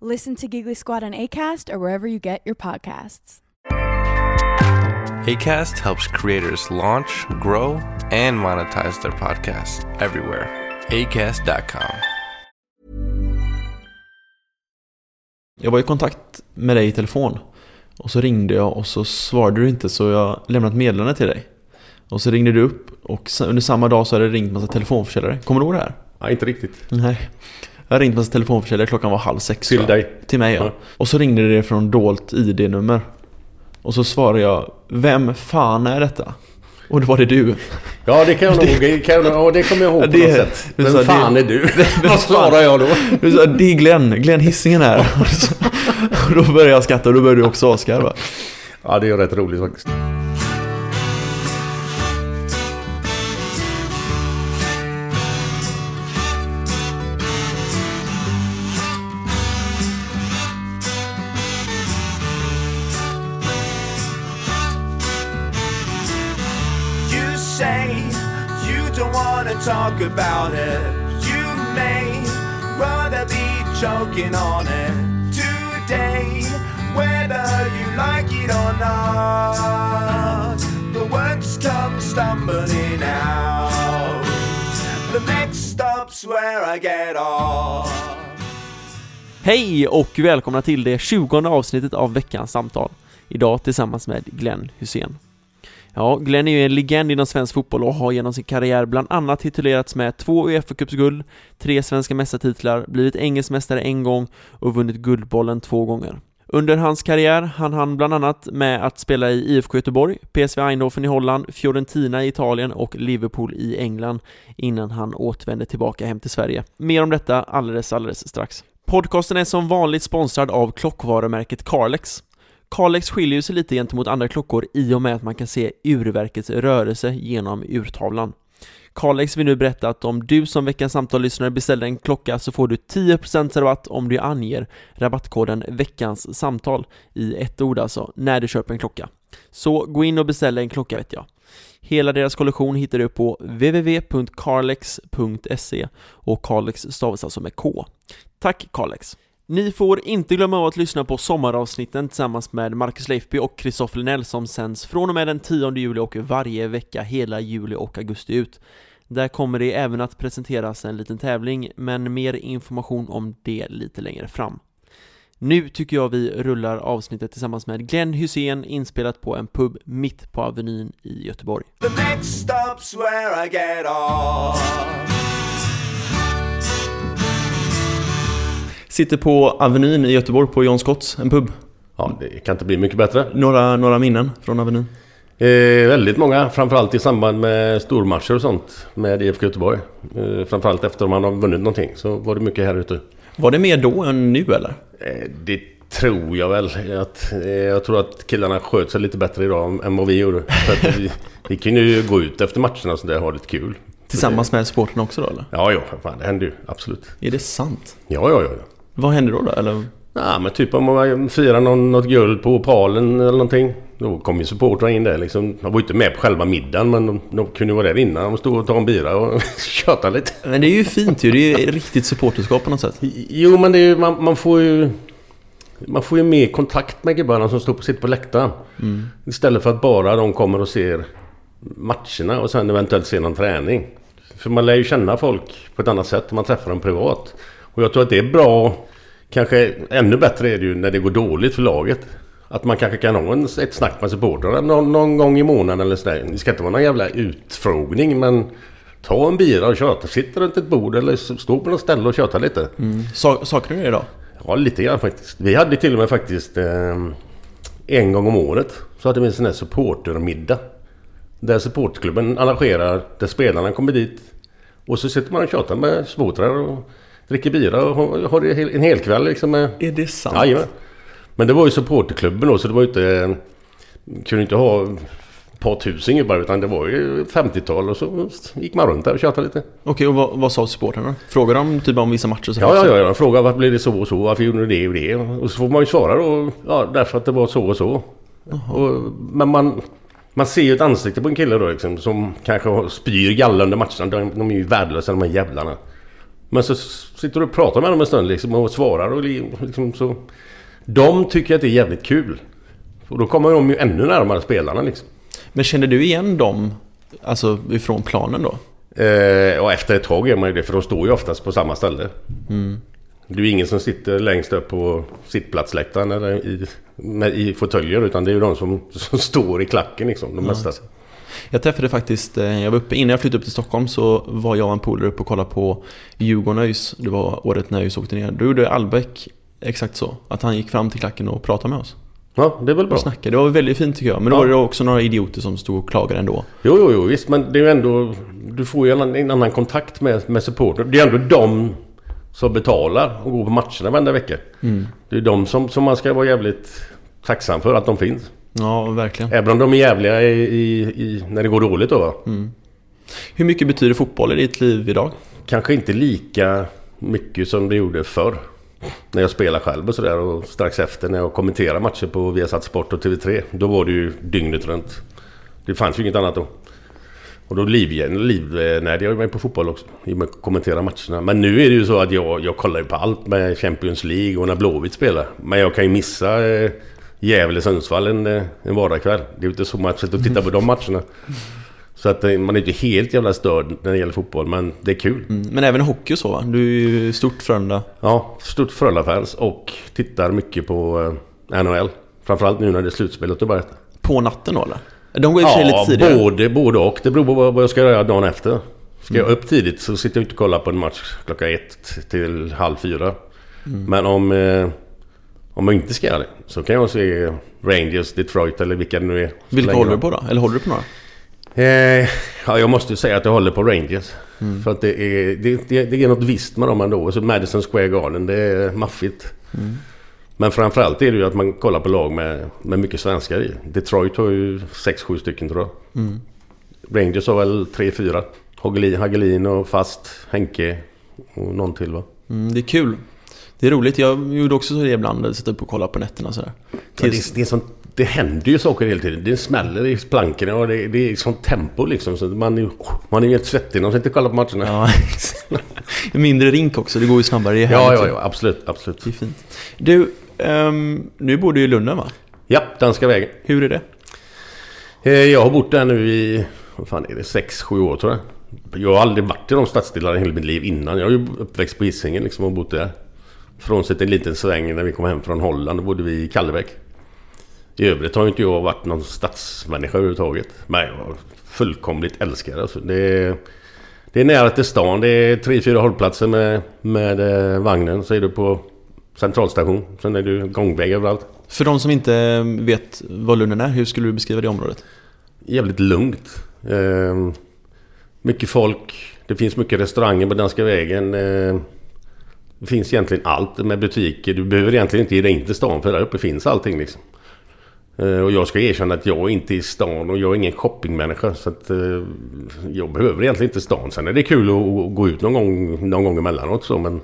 Listen to Giggly Squad on ACAST or wherever you get your podcasts. ACAST helps creators launch, grow, and monetize their podcasts everywhere. ACAST.com. Jag var i kontakt med dig i telefon. Och så ringde jag och så svarade du inte så jag lämnade ett meddelande till dig. Och så ringde du upp och under samma dag så hade det ringt massa telefonförsäljare. Kommer du ihåg det här? Nej, inte riktigt. Nej. Jag hade ringt massa telefonförsäljare, klockan var halv sex. Till dig? Till mig ja. Ja. Och så ringde det från dolt ID-nummer. Och så svarade jag, vem fan är detta? Och då var det du. Ja, det kan jag nog... Kan jag, ja, det kommer jag ihåg på Det- något sätt. Vem sa fan det- är du? Vad svarar jag då? Du sa, det är Glenn, Glenn Hisingen här. Och då började jag skratta och då började du också asgarva. Ja, det är rätt roligt faktiskt. Hej och välkomna till det 20 avsnittet av veckans samtal. Idag tillsammans med Glenn Hussein. Ja, Glenn är ju en legend inom svensk fotboll och har genom sin karriär bland annat titulerats med två Uefa-cupsguld, tre svenska mästartitlar, blivit engelsk mästare en gång och vunnit Guldbollen två gånger. Under hans karriär hann han bland annat med att spela i IFK Göteborg, PSV Eindhoven i Holland, Fiorentina i Italien och Liverpool i England innan han återvände tillbaka hem till Sverige. Mer om detta alldeles, alldeles strax. Podcasten är som vanligt sponsrad av klockvarumärket Carlex. Carlex skiljer sig lite gentemot andra klockor i och med att man kan se urverkets rörelse genom urtavlan. Carlex vill nu berätta att om du som veckans samtal-lyssnare beställer en klocka så får du 10% rabatt om du anger rabattkoden veckans samtal i ett ord alltså, när du köper en klocka. Så gå in och beställ en klocka vet jag. Hela deras kollektion hittar du på www.carlex.se och Carlex stavas alltså med K. Tack Kalex! Ni får inte glömma av att lyssna på sommaravsnitten tillsammans med Marcus Leifby och Kristoffer Linell som sänds från och med den 10 juli och varje vecka hela juli och augusti ut. Där kommer det även att presenteras en liten tävling, men mer information om det lite längre fram. Nu tycker jag vi rullar avsnittet tillsammans med Glenn Hussein inspelat på en pub mitt på Avenyn i Göteborg. Sitter på Avenyn i Göteborg på John Scotts, en pub. Ja, det kan inte bli mycket bättre. Några, några minnen från Avenyn? Eh, väldigt många, framförallt i samband med stormatcher och sånt med IFK Göteborg. Eh, framförallt efter att man har vunnit någonting så var det mycket här ute. Var det mer då än nu eller? Eh, det tror jag väl. Att, eh, jag tror att killarna sköt sig lite bättre idag än- vad vi gjorde. För vi, vi kunde ju gå ut efter matcherna och ha lite kul. Tillsammans med supporterna också då eller? Ja, ja, fan, det hände ju. Absolut. Är det sant? Ja, ja, ja. ja. Vad hände då då? Eller? Ja, men typ om man firar någon, något guld på Opalen eller någonting. Då kom ju supportrarna in där liksom. De var ju inte med på själva middagen men de, de kunde vara där innan. De stod och tog en bira och tjatade lite. Men det är ju fint ju, det är ju riktigt supporterskap på något sätt. Jo, men det är, ju- man, man får ju... Man får ju mer kontakt med gubbarna som står på sitt på läktaren. Istället för att bara de kommer och ser matcherna och sen eventuellt ser någon träning. För man lär ju känna folk på ett annat sätt om man träffar dem privat. Och jag tror att det är bra. Kanske ännu bättre är det ju när det går dåligt för laget. Att man kanske kan ha en, ett snack med supportrarna någon, någon gång i månaden eller sådär. Det ska inte vara någon jävla utfrågning men... Ta en bira och köta. Sitt runt ett bord eller stå på något ställe och köta lite. Sa, saknar du det idag? Ja, lite grann faktiskt. Vi hade till och med faktiskt eh, en gång om året så hade vi en sån här supportermiddag. Där supportklubben arrangerar, där spelarna kommer dit Och så sitter man och tjatar med supportrar och dricker bira och har- en hel kväll liksom. Är det sant? Jajamän. Men det var ju supporterklubben då så det var ju inte... Kunde inte ha ett par tusen gubbar utan det var ju 50-tal och så gick man runt där och tjatade lite. Okej, och vad, vad sa supportrarna? Frågade de typ om vissa matcher? så Ja, ja, ja. De frågade varför blev det så och så? Varför gjorde ni det och det? Och så får man ju svara då. Ja, därför att det var så och så. Och, men man, man ser ju ett ansikte på en kille då liksom, som kanske spyr galla under matcherna. De, de är ju värdelösa de här jävlarna. Men så sitter du och pratar med dem en stund liksom och svarar och li- liksom så. De tycker att det är jävligt kul. Och då kommer de ju ännu närmare spelarna liksom. Men kände du igen dem, alltså ifrån planen då? Eh, och efter ett tag är man ju det för de står ju oftast på samma ställe. Det är ju ingen som sitter längst upp på sittplatsläktaren eller i, med, i fåtöljer utan det är ju de som, som står i klacken liksom. De mesta. Jag träffade faktiskt, eh, jag var uppe, innan jag flyttade upp till Stockholm så var jag och en polare uppe och kollade på Djurgården ÖIS. Det var året när ÖIS åkte ner. Då gjorde Albeck exakt så. Att han gick fram till klacken och pratade med oss. Ja, det är väl bra. Snackade. Det var väldigt fint tycker jag. Men då Ja. var det också några idioter som stod och klagade ändå. Jo, jo, jo, visst. Men det är ju ändå... Du får ju en, annan- en annan kontakt med, med supporter. Det är ändå de som betalar och går på matcherna varenda vecka. Det är de som, som man ska vara jävligt tacksam för att de finns. Ja, verkligen. Även om de är jävliga i, i, i, när det går dåligt då va? Hur mycket betyder fotboll i ditt liv idag? Kanske inte lika mycket som det gjorde förr. När jag spelade själv och sådär och strax efter när jag kommenterade matcher på Viasat Sport och TV3. Då var det ju dygnet runt. Det fanns ju inget annat då. Och då liv, livnärde jag mig på fotboll också. I och med att kommentera matcherna. Men nu är det ju så att jag, jag kollar ju på allt med Champions League och när Blåvitt spelar. Men jag kan ju missa eh, Gävle-Sundsvall en, eh, en vardagskväll. Det är inte så man och tittar på de matcherna. Så att eh, man är inte helt jävla störd när det gäller fotboll. Men det är kul. Mm. Men även hockey och så va? Du är ju stort Frölunda. Ja, stort Frölunda-fans och tittar mycket på eh, NHL. Framförallt nu när det är slutspel och börjat. På natten då eller? De går i sig lite tidigare. både, både och. Det beror på vad jag ska göra dagen efter. Ska jag upp tidigt så sitter jag inte och kollar på en match klockan ett till halv fyra. Men om, om jag inte ska göra det så kan jag se Rangers, Detroit eller vilka det nu är. Vilka håller du på då? Eller håller du på några? Eh, ja, jag måste ju säga att jag håller på Rangers. För att det är, det, det, det är något visst med dem ändå. Så Madison Square Garden, det är maffigt. Men framförallt är det ju att man kollar på lag med, med mycket svenskar i. Detroit har ju 6-7 stycken tror jag. Rangers har väl 3-4. Hagelin, Hagelin och Fast, Henke och någon till va? Mm, det är kul. Det är roligt. Jag gjorde också så det ibland. Sitta upp och kolla på nätterna sådär. Men det, det, är sånt, det händer ju saker hela tiden. Det smäller i plankorna och det, det är sånt tempo liksom. Så man är, man är helt svettig när man sitter och kollar på matcherna. Ja. Mindre rink också. Det går ju snabbare. Ja, ja, ja, absolut, absolut. Det är fint. Du, ehm, nu bor du i Lunden va? Ja, Danska vägen. Hur är det? Eh, Jag har bott där nu i, vad fan är det, 6-7 år tror jag. Jag har aldrig varit i de stadsdelarna i hela mitt liv innan. Jag är ju uppväxt på Hisingen liksom och bott där. Frånsett en liten sväng när vi kom hem från Holland, då bodde vi i Kallebäck. I övrigt har inte jag varit någon stadsmänniska överhuvudtaget. Men jag fullkomligt älskar. Alltså, det, är, det är nära till stan. Det är tre, fyra hållplatser med, med eh, vagnen. Så är du på centralstation. Sen är du gångväg överallt. För de som inte vet vad Lunden är, hur skulle du beskriva det området? jävligt lugnt. Eh, mycket folk. Det finns mycket restauranger på Danska vägen. Eh, det finns egentligen allt med butiker. Du behöver egentligen inte ge dig in till stan för där uppe finns allting liksom. Eh, och jag ska erkänna att jag är inte i stan och jag är ingen shoppingmänniska. Så att eh, jag behöver egentligen inte stan. Sen är det kul att, gå ut någon gång, någon gång emellanåt så men...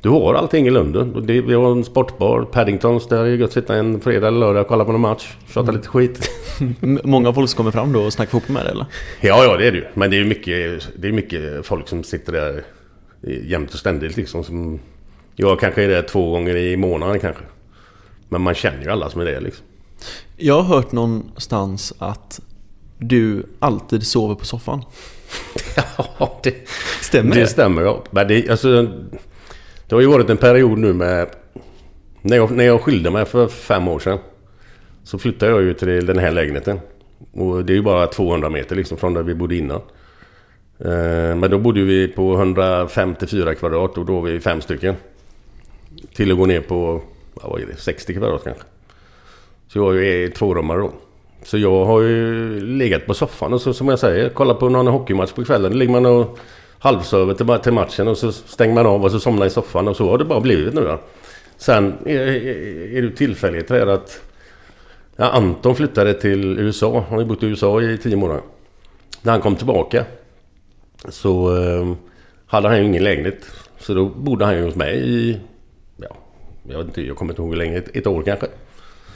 Du har allting i Lunden. Vi har en sportbar, Paddingtons. Där är det gött att sitta en fredag eller lördag och kolla på någon match. Tjata lite skit. M- Många folk som kommer fram då och snackar fotboll med dig eller? Ja, ja det är det ju. Men det är mycket, det är mycket folk som sitter där jämt och ständigt liksom. Som, jag kanske är där två gånger i månaden kanske. Men man känner ju alla som är där liksom. Jag har hört någonstans att du alltid sover på soffan. Ja, det, Stämmer det stämmer ja. Men det, alltså, det har ju varit en period nu med... När jag, när jag skilde mig för fem år sedan. Så flyttade jag ju till den här lägenheten. Och det är ju bara 200 meter liksom från där vi bodde innan. Eh, men då bodde vi på 154 kvadrat och då var vi fem stycken. Till att gå ner på, vad är det, 60 kvadrat kanske. Så jag är ju tvårummare då. Så jag har ju legat på soffan och så som jag säger, kollat på någon hockeymatch på kvällen. Då ligger man och halvsover till, till matchen och så stänger man av och så somnar i soffan och så har det bara blivit nu då. Sen är, är, är det tillfälligt här att ja, Anton flyttade till USA. Han har ju bott i USA i tio månader. När han kom tillbaka så eh, hade han ju ingen lägenhet. Så då bodde han ju hos mig i, ja, jag vet inte, jag kommer inte ihåg hur länge, ett, ett år kanske.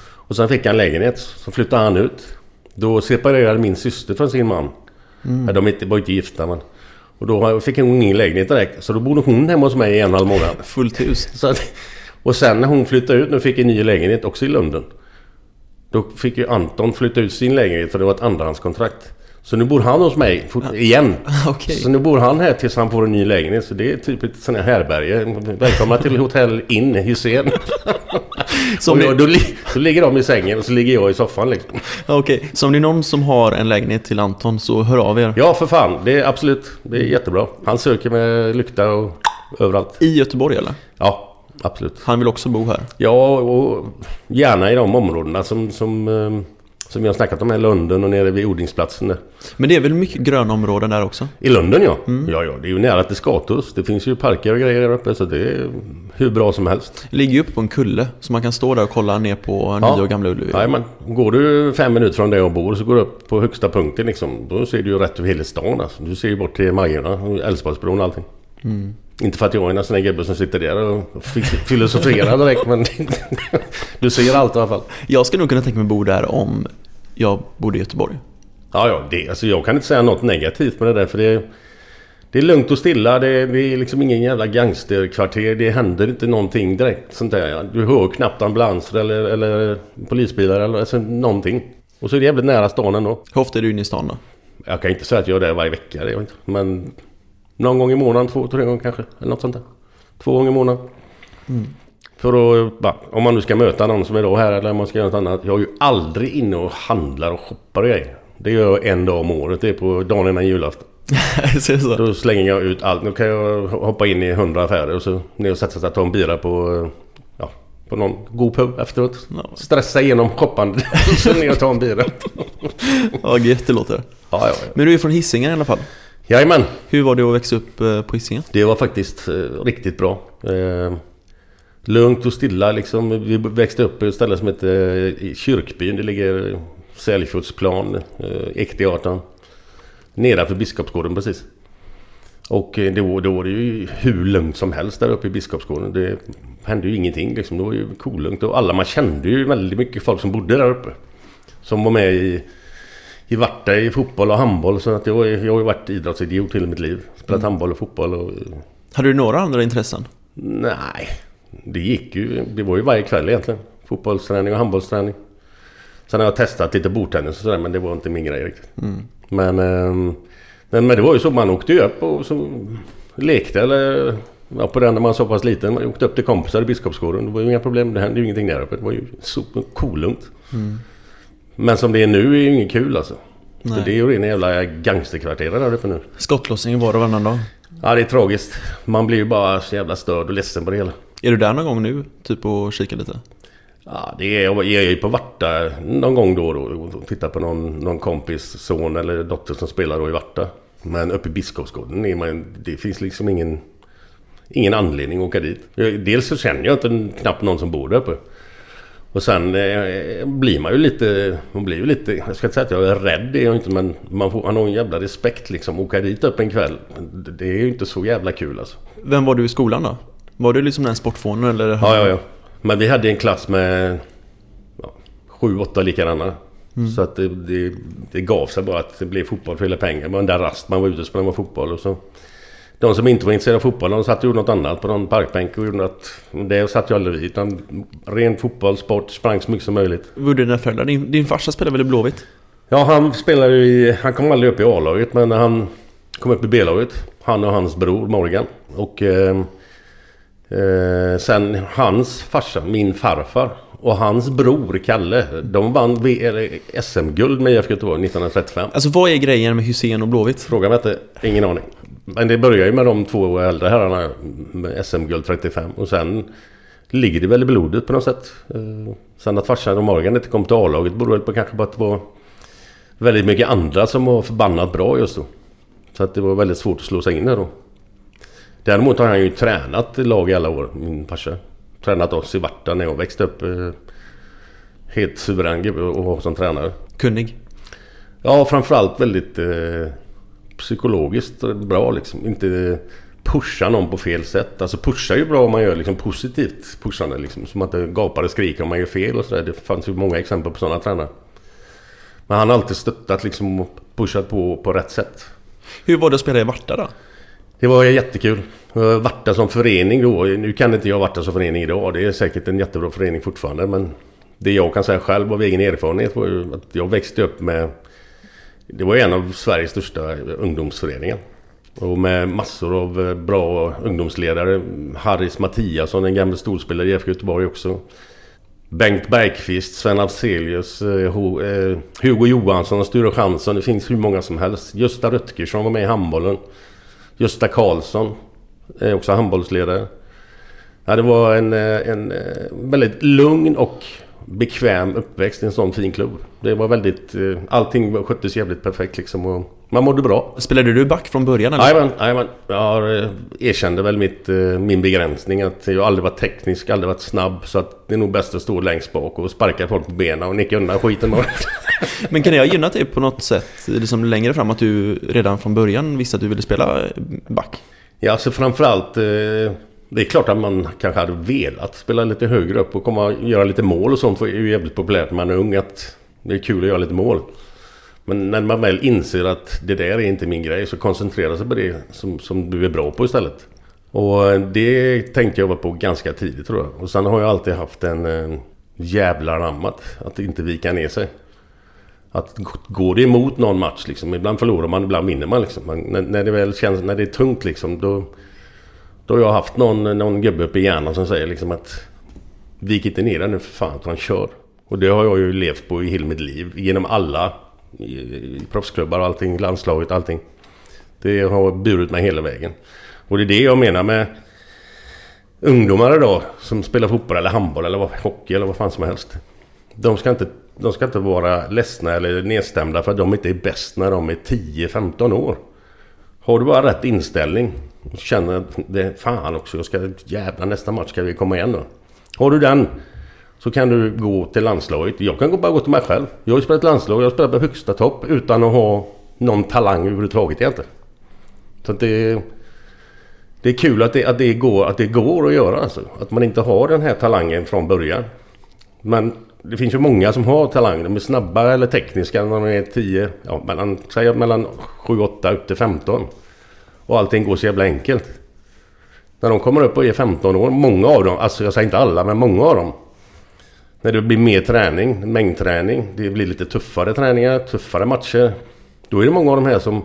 Och sen fick han lägenhet, så flyttade han ut. Då separerade min syster från sin man. Ja, de inte- var inte gifta men... Och då fick hon ingen lägenhet direkt. Så då bodde hon hemma hos mig i en och en halv månad. Fullt hus. Att, och sen när hon flyttade ut, nu fick en ny lägenhet också i London. Då fick ju Anton flytta ut sin lägenhet för det var ett andrahandskontrakt. Så nu bor han hos mig igen. Okej. Så nu bor han här tills han får en ny lägenhet. Så det är typ ett sånt här härbärge. Välkomna till Hotell Inn Hysén. Så Och då, då, då ligger de i sängen och så ligger jag i soffan liksom. okej, så om det är någon som har en lägenhet till Anton så hör av er. Ja för fan, det är absolut. Det är jättebra. Han söker med lykta och överallt. I Göteborg eller? Ja, absolut. Han vill också bo här. Ja, och gärna i de områdena som, som, eh, som vi har snackat om här i London och nere vid odlingsplatsen där. Men det är väl mycket gröna områden där också? I London ja. Ja, ja. Det är ju nära till Skatus. Det finns ju parker och grejer där uppe så det är hur bra som helst. Det ligger ju uppe på en kulle så man kan stå där och kolla ner på Ja. nya och gamla Ullevi. Men går du fem minuter från där jag bor så går du upp på högsta punkten liksom. Då ser du ju rätt över hela stan alltså. Du ser ju bort till Majorna Älvsborgsbron och allting. Inte för att jag är en sån där gubbe som sitter där och fi- filosoferar direkt men du ser allt i alla fall. Jag skulle nog kunna tänka mig bo där om jag bodde i Göteborg. Ja, ja, det, alltså jag kan inte säga något negativt med det där för det, det är lugnt och stilla. Det, det är liksom ingen jävla gangsterkvarter. Det händer inte någonting direkt sånt där. Du hör knappt ambulanser eller, eller polisbilar eller alltså, någonting. Och så är det jävligt nära stan ändå. Hur ofta är du inne i stan då? Jag kan inte säga att jag är där varje vecka, det inte. Men någon gång i månaden, två, tre gånger kanske. Eller något sånt där. Två gånger i månaden. För att, bara, om man nu ska möta någon som är då här eller om man ska göra något annat. Jag är ju aldrig inne och handlar och shoppar och grejer. Det gör jag en dag om året. Det är på dagen innan julafton. Så? Då slänger jag ut allt. Nu kan jag hoppa in i hundra affärer och så ner och sätta sig och ta en bira på, ja, på någon god pub efteråt. Ja. Stressa igenom shoppandet och så ner och ta en bira. Ja, gött det låter. Ja, ja, ja. Men du är från Hisingen i alla fall. Jajamän. Hur var det att växa upp eh, på Hisingen? Det var faktiskt eh, riktigt bra. Eh, lugnt och stilla liksom. Vi växte upp på ett ställe som heter Kyrkbyn. Det ligger Sälfjordsplan, Ekteatan. Nedanför Biskopsgården precis. Och då, då var det ju hur lugnt som helst där uppe i Biskopsgården. Det hände ju ingenting liksom. Det var ju kolugnt. Och alla man kände ju väldigt mycket folk som bodde där uppe. Som var med i i Varta i fotboll och handboll. Så att jag, jag har ju varit idrottsidiot hela mitt liv. Spelat handboll och fotboll och... Hade du några andra intressen? Nej, det gick ju. Det var ju varje kväll egentligen. Fotbollsträning och handbollsträning. Sen har jag testat lite bordtennis och sådär men det var inte min grej riktigt. Men, ehm, men, men det var ju så, man åkte ju upp och så lekte eller... Ja, på den när man var så pass liten. Man åkte upp till kompisar i Biskopsgården. Det var ju inga problem. Det hände ju ingenting där uppe. Det var ju så kolugnt. Men som det är nu är ju inget kul alltså. Nej. För det är ju rena jävla gangsterkvarteret där uppe nu. Skottlossning var och varannan dag. Ja, det är tragiskt. Man blir ju bara så jävla störd och ledsen på det hela. Är du där någon gång nu? Typ och kika lite? Ja, det är, jag är ju på Varta någon gång då och då och tittar på någon, någon kompis son eller dotter som spelar då i Varta. Men uppe i Biskopsgården är man, det finns liksom ingen, ingen anledning att åka dit. Dels så känner jag inte knappt någon som bor där uppe. Och sen eh, blir man ju lite, man blir ju lite, jag ska inte säga att jag är rädd, det är jag inte men man, får, man har en jävla respekt liksom. Åka dit upp en kväll, det, är ju inte så jävla kul alltså. Vem var du i skolan då? Var du liksom den sportfånen eller? Ja, ja, ja. Men vi hade en klass med ja, sju, åtta likadana. Så att det, det, det gav sig bara att det blev fotboll för hela pengar. Det var den där rast man var ute och spelade fotboll. Och så, de som inte var intresserade av fotboll, de satt och gjorde något annat på någon parkbänk och gjorde något. Det satt jag aldrig vid. Utan ren fotboll, sport, sprang så mycket som möjligt. Var det dina föräldrar? Din, din farsa spelade väl i Blåvitt? Ja, han spelade i... Han kom aldrig upp i A-laget, men han kom upp i B-laget. Han och hans bror Morgan. Och... Eh, eh, sen hans farsa, min farfar. Och hans bror Kalle. De vann SM-guld med IFK Göteborg 1935. Alltså vad är grejen med Hussein och Blåvitt? Fråga mig inte. Ingen aning. Men det börjar ju med de två äldre herrarna med SM-guld 35. Och sen ligger det väl i blodet på något sätt. Eh, Sen att farsan och Morgan inte kom till A-laget beror väl på kanske på att det var väldigt mycket andra som var förbannat bra just då. Så att det var väldigt svårt att slå sig in där då. Däremot har han ju tränat lag i alla år, min farsa. Tränat oss i Varta när jag växte upp. eh, Helt suverän gubbe ha som tränare. Kunnig. Ja, framförallt väldigt eh, psykologiskt bra liksom. Inte pusha någon på fel sätt. Alltså pusha är ju bra om man gör liksom positivt pushande liksom. Som att det gapar och skriker om man gör fel och sådär. Det fanns ju många exempel på sådana tränare. Men han har alltid stöttat liksom och pushat på på rätt sätt. Hur var det att spela i Varta då? Det var jättekul. Varta som förening då. Nu kan inte jag Varta som förening idag. Det är säkert en jättebra förening fortfarande. Men det jag kan säga själv av egen erfarenhet var ju att jag växte upp med... Det var en av Sveriges största ungdomsföreningar. Och med massor av eh, bra ungdomsledare. Harris Mattiasson, en gammal storspelare i IFK Göteborg också. Bengt Bergqvist, Sven Afzelius, eh, eh, Hugo Johansson och Sture Jansson. Det finns hur många som helst. Gösta Röttgersson var med i handbollen. Gösta Karlsson, är också handbollsledare. Ja, det var en, en väldigt lugn och bekväm uppväxt i en sån fin klubb. Det var väldigt... eh, Allting sköttes jävligt perfekt liksom och man mådde bra. Spelade du back från början eller? Jajamän, jajamän. Jag eh, erkände väl mitt, eh, min begränsning att jag aldrig varit teknisk, aldrig varit snabb. Så att det är nog bäst att stå längst bak och sparka folk på benen och nicka undan skiten. Men kan det ha gynnat dig på något sätt liksom längre fram att du redan från början visste att du ville spela back? Ja, alltså framförallt... Eh, det är klart att man kanske hade velat spela lite högre upp och komma och göra lite mål och sånt. För det är ju jävligt populärt när man är ung att det är kul att göra lite mål. Men när man väl inser att det där är inte min grej så koncentrera sig på det som, som du är bra på istället. Och det tänkte jag var på ganska tidigt tror jag. Och sen har jag alltid haft en eh, jävla rammat att inte vika ner sig. Att går det emot någon match liksom, ibland förlorar man, ibland vinner man liksom. Men när, när det väl känns, när det är tungt liksom, då... Då har jag haft någon, någon gubbe uppe i hjärnan som säger liksom att... Vik inte ner den nu för fan, utan kör. Och det har jag ju levt på i hela mitt liv. Genom alla i, i proffsklubbar och allting, landslaget, allting. Det har burit mig hela vägen. Och det är det jag menar med ungdomar idag som spelar fotboll eller handboll eller hockey eller vad fan som helst. De ska inte, de ska inte vara ledsna eller nedstämda för att de inte är bäst när de är 10-15 år. Har du bara rätt inställning och känner att det är fan också, jag ska jävla nästa match ska vi komma igen då. Har du den så kan du gå till landslaget. Jag kan bara gå till mig själv. Jag har ju spelat landslag, jag har spelat på högsta topp utan att ha någon talang överhuvudtaget egentligen. Så att det... Det är kul att det, att, det går, att det går att göra alltså. Att man inte har den här talangen från början. Men det finns ju många som har talang. De är snabba eller tekniska när de är 10, ja, mellan, säg mellan 7-8 upp till 15. Och allting går så jävla enkelt. När de kommer upp och är 15 år, många av dem, alltså jag säger inte alla, men många av dem. När det blir mer träning, mängdträning, det blir lite tuffare träningar, tuffare matcher. Då är det många av de här som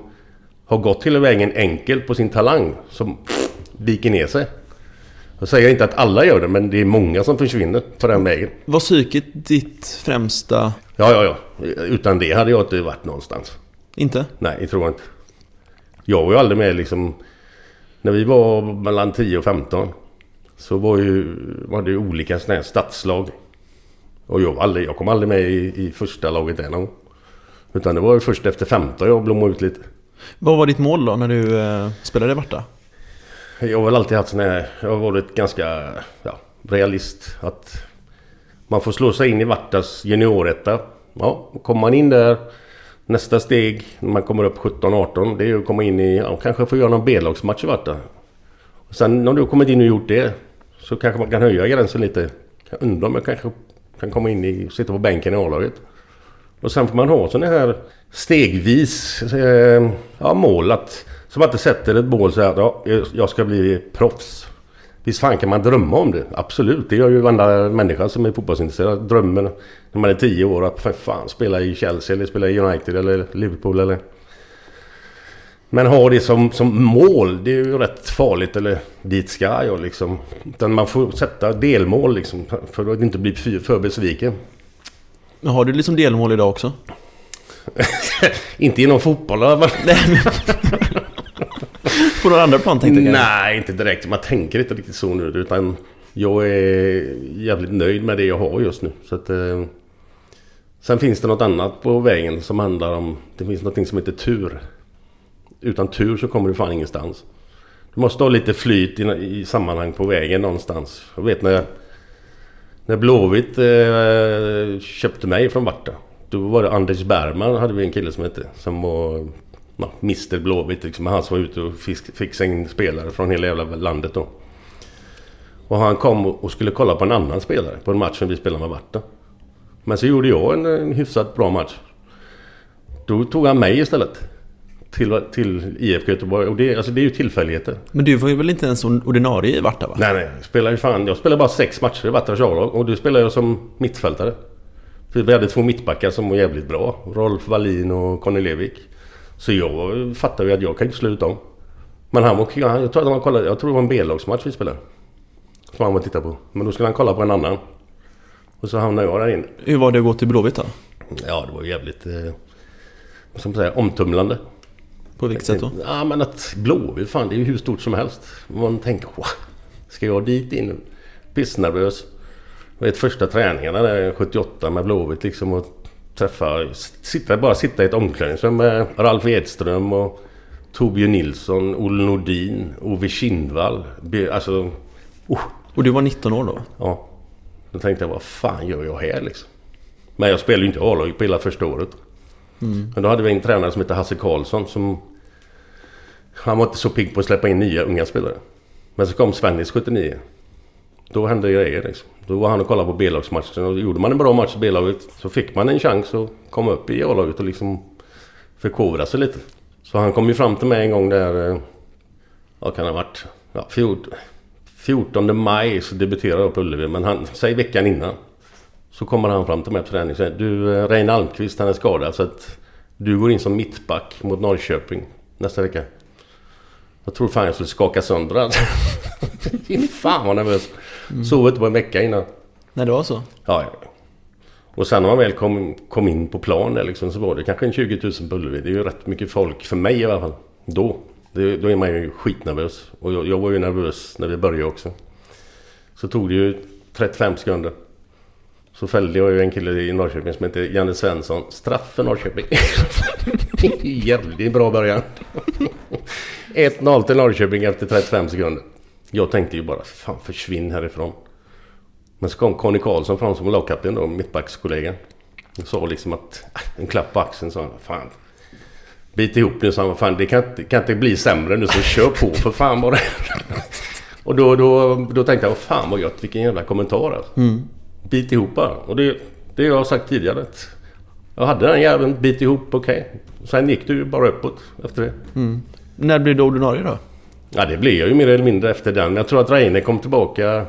har gått hela vägen enkelt på sin talang som viker ner sig. Jag säger inte att alla gör det, men det är många som försvinner på den vägen. Var psyket ditt främsta... Ja, ja, ja. Utan det hade jag inte varit någonstans. Inte? Nej, det tror jag inte. Jag var ju aldrig med liksom... När vi var mellan 10 och 15 så var, ju, var det ju olika sådana här stadslag. Och jag, var aldrig, jag kom aldrig med i, i första laget än. någon. Utan det var ju först efter 15 jag blommade ut lite. Vad var ditt mål då när du eh, spelade i Varta? Jag har väl alltid haft sån här... Jag har varit ganska ja, realist. Att man får slå sig in i Vartas junioretta. Ja, kommer man in där... Nästa steg när man kommer upp 17-18 det är att komma in i... Ja, kanske få göra någon B-lagsmatch i Varta. Och sen när du har kommit in och gjort det så kanske man kan höja gränsen lite. Jag undrar om jag kanske kan komma in i... Sitta på bänken i A-laget. Och sen får man ha såna här stegvis eh, ja, mål. Att, som att det sätter ett mål så här, ja, jag ska bli proffs. Visst fan kan man drömma om det? Absolut, det gör ju varenda människa som är fotbollsintresserad. Drömmer när man är 10 år att för fan spela i Chelsea eller spela i United eller Liverpool eller... Men ha det som, som mål, det är ju rätt farligt. Eller dit ska jag liksom. Utan man får sätta delmål liksom. För att inte bli för, för besviken. Men Har du liksom delmål idag också? Inte inom fotboll i alla fall. På några andra plan tänkte jag. Nej, inte direkt. Man tänker inte riktigt så nu. Utan jag är jävligt nöjd med det jag har just nu. Så att, eh, sen finns det något annat på vägen som handlar om... Det finns något som heter tur. utan tur så kommer du fan ingenstans. Du måste ha lite flyt i, i sammanhang på vägen någonstans. Jag vet när, när Blåvitt eh, köpte mig från Varta. Då var det Anders Bergman hade vi en kille som hette. Som var ja, Mr Blåvitt liksom. Han som var ute och fisk, fixade in spelare från hela jävla landet då. Och han kom och skulle kolla på en annan spelare på en match som vi spelade med Varta. Men så gjorde jag en, en hyfsat bra match. Då tog han mig istället. Till, till IFK Göteborg. Och det, alltså det är ju tillfälligheter. Men du var ju väl inte ens ordinarie i Varta va? Nej, nej. Jag spelar ju fan... Jag spelar bara sex matcher i Vartas A-lag. Och då spelar jag som mittfältare. För vi hade två mittbackar som var jävligt bra. Rolf Wallin och Conny Levik. Så jag fattade ju att jag kan inte sluta om. Men han var... Jag tror att han kollade... Jag tror det var en B-lagsmatch vi spelade. Som han var och tittade på. Men då skulle han kolla på en annan. Och så hamnade jag där inne. Hur var det att gå till Blåvitt då? Ja, det var jävligt... Eh, som säga, omtumlande. På vilket sätt då? Ja, men att Blåvitt, fan det är ju hur stort som helst. Man tänker, wow, ska jag dit in? Pissnervös. Jag vet första träningarna där 78 med Blåvitt liksom och träffa... Sitta, bara sitta i ett omklädningsrum med Ralf Edström och Torbjörn Nilsson, Olle Nordin, Ove Kindvall. Alltså... Oh, Och du var 19 år då? ja. Då tänkte jag, vad fan gör jag här liksom? Men jag spelade ju inte A-lag på hela första året. Men då hade vi en tränare som hette Hasse Karlsson som... Han var inte så pigg på att släppa in nya unga spelare. Men så kom Svennis 79. Då hände grejer liksom. Då var han och kollade på B-lagsmatchen och gjorde man en bra match i B-laget så fick man en chans att komma upp i A-laget och liksom förkovra sig lite. Så han kom ju fram till mig en gång där... Eh, vad kan det ha varit? Ja, 14, 14 maj så debuterade jag på Ullevi. Men han, säg veckan innan. Så kommer han fram till mig på träning och säger Du, eh, Reine Almqvist han är skadad så att du går in som mittback mot Norrköping nästa vecka. Jag tror fan jag skulle skaka sönder. Fy fan vad nervös. Sov inte på en vecka innan. Nej, det var så? Ja, ja. Och sen när man väl kom, kom in på plan liksom, så var det kanske en 20 000 på Ullevi. Det är ju rätt mycket folk för mig i alla fall. Då. Det, då är man ju skitnervös. Och jag, jag var ju nervös när vi började också. Så tog det ju 35 sekunder. Så fällde jag ju en kille i Norrköping som heter Janne Svensson. Straff för Norrköping. Jävligt bra början. 1-0 till Norrköping efter 35 sekunder. Jag tänkte ju bara, fan försvinn härifrån. Men så kom Conny Karlsson fram som lagkapten då, mittbackskollegan. Och sa liksom att, äh, en klapp på axeln sa han, fan. Bit ihop nu, sa han, fan det kan, inte- kan inte bli sämre nu så kör på för fan bara. Och då, då, då tänkte jag, vad fan vad gött, vilken jävla kommentar alltså. Bit ihop bara. Och det, det har jag sagt tidigare. Att jag hade den jäveln, bit ihop, okej. Sen gick det ju bara uppåt efter det. När blev du ordinarie då? Ja, det blev jag ju mer eller mindre efter den. Men jag tror att Reine kom tillbaka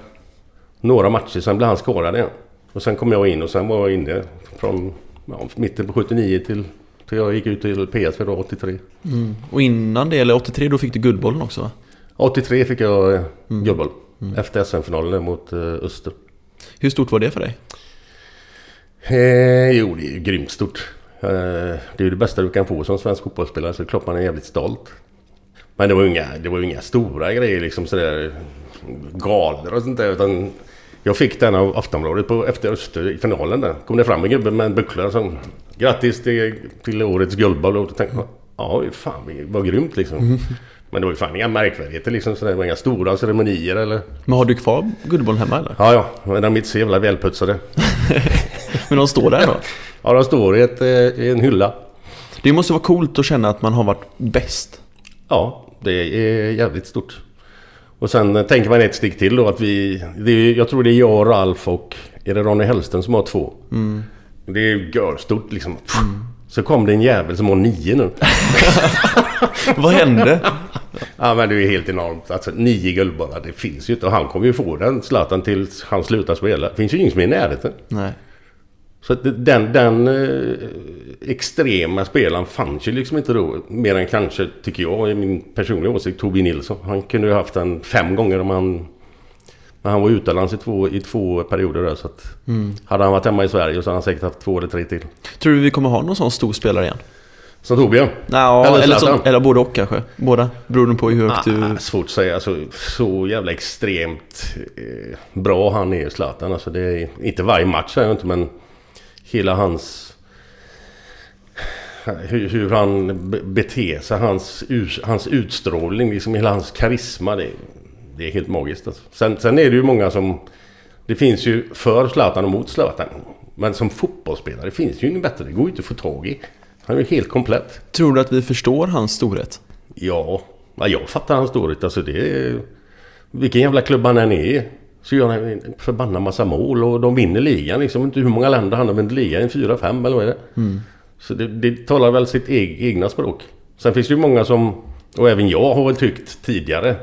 några matcher, sen blev han skadad igen. Och sen kom jag in och sen var jag inne från ja, mitten på 79 till, till jag gick ut till PSV då, 83. Och innan det, eller 83, då fick du Guldbollen också va? 83 fick jag eh, guldboll. Efter SM-finalen mot eh, Öster. Hur stort var det för dig? Eh, jo, det är ju grymt stort. Eh, det är ju det bästa du kan få som svensk fotbollsspelare, så det är klart man är jävligt stolt. Men det var ju inga, det var inga stora grejer liksom sådär galor och sånt där. Utan jag fick den av Aftonbladet på, efter Öster i finalen där. Kom det fram en gubbe med en buckla som Grattis till, till årets guldboll. Och då tänkte ja fan vad grymt liksom. Men det var ju fan inga märkvärdigheter liksom. Sådär. Det var inga stora ceremonier eller... Men har du kvar Guldbollen hemma eller? Ja, ja. Men de är inte så jävla välputsade. Men de står där då? Ja, de står i, ett, eh, i en hylla. Det måste vara coolt att känna att man har varit bäst. Ja, det är jävligt stort. Och sen eh, tänker man ett steg till då att vi... Är, jag tror det är jag Ralf och... Är det Ronny Hellsten som har två? Det är ju görstort liksom. Så kom det en jävel som har nio nu. Vad hände? Ja men det är ju helt enormt. Alltså nio guldbollar, det finns ju inte. Och han kommer ju få den, Zlatan, tills han slutar spela. Det finns ju ingen som är i närheten. Nej. Så att den, den eh, extrema spelaren fanns ju liksom inte då. Mer än kanske, tycker jag, i min personliga åsikt, Tobi Nilsson. Han kunde ju haft den fem gånger om han... Men han var utomlands i två, i två perioder där. Så att Hade han varit hemma i Sverige så hade han säkert haft två eller tre till. Tror du vi kommer ha någon sån stor spelare igen? Som Torbjörn? Nå, Eller eller, som, eller både och kanske. Båda. Beroende på hur högt du... Ah, svårt att säga. Alltså, så jävla extremt eh, bra han är, Zlatan. Alltså, det är inte varje match är jag inte, men hela hans... hur, hur han be- beter sig, hans, hans utstrålning, liksom hela hans karisma. Det, det är helt magiskt. Alltså. Sen, sen är det ju många som... Det finns ju för Zlatan och mot Zlatan. Men som fotbollsspelare finns ju ingen bättre. Det går ju inte att få tag i. Han är ju helt komplett. Tror du att vi förstår hans storhet? Ja, ja, jag fattar hans storhet. Alltså det är... Vilken jävla klubb han än är Så gör han en förbannad massa mål och de vinner ligan liksom. Inte hur många länder han har vunnit ligan i? Fyra, fem eller vad är det? Så det, det talar väl sitt eg, egna språk. Sen finns det ju många som, och även jag har väl tyckt tidigare,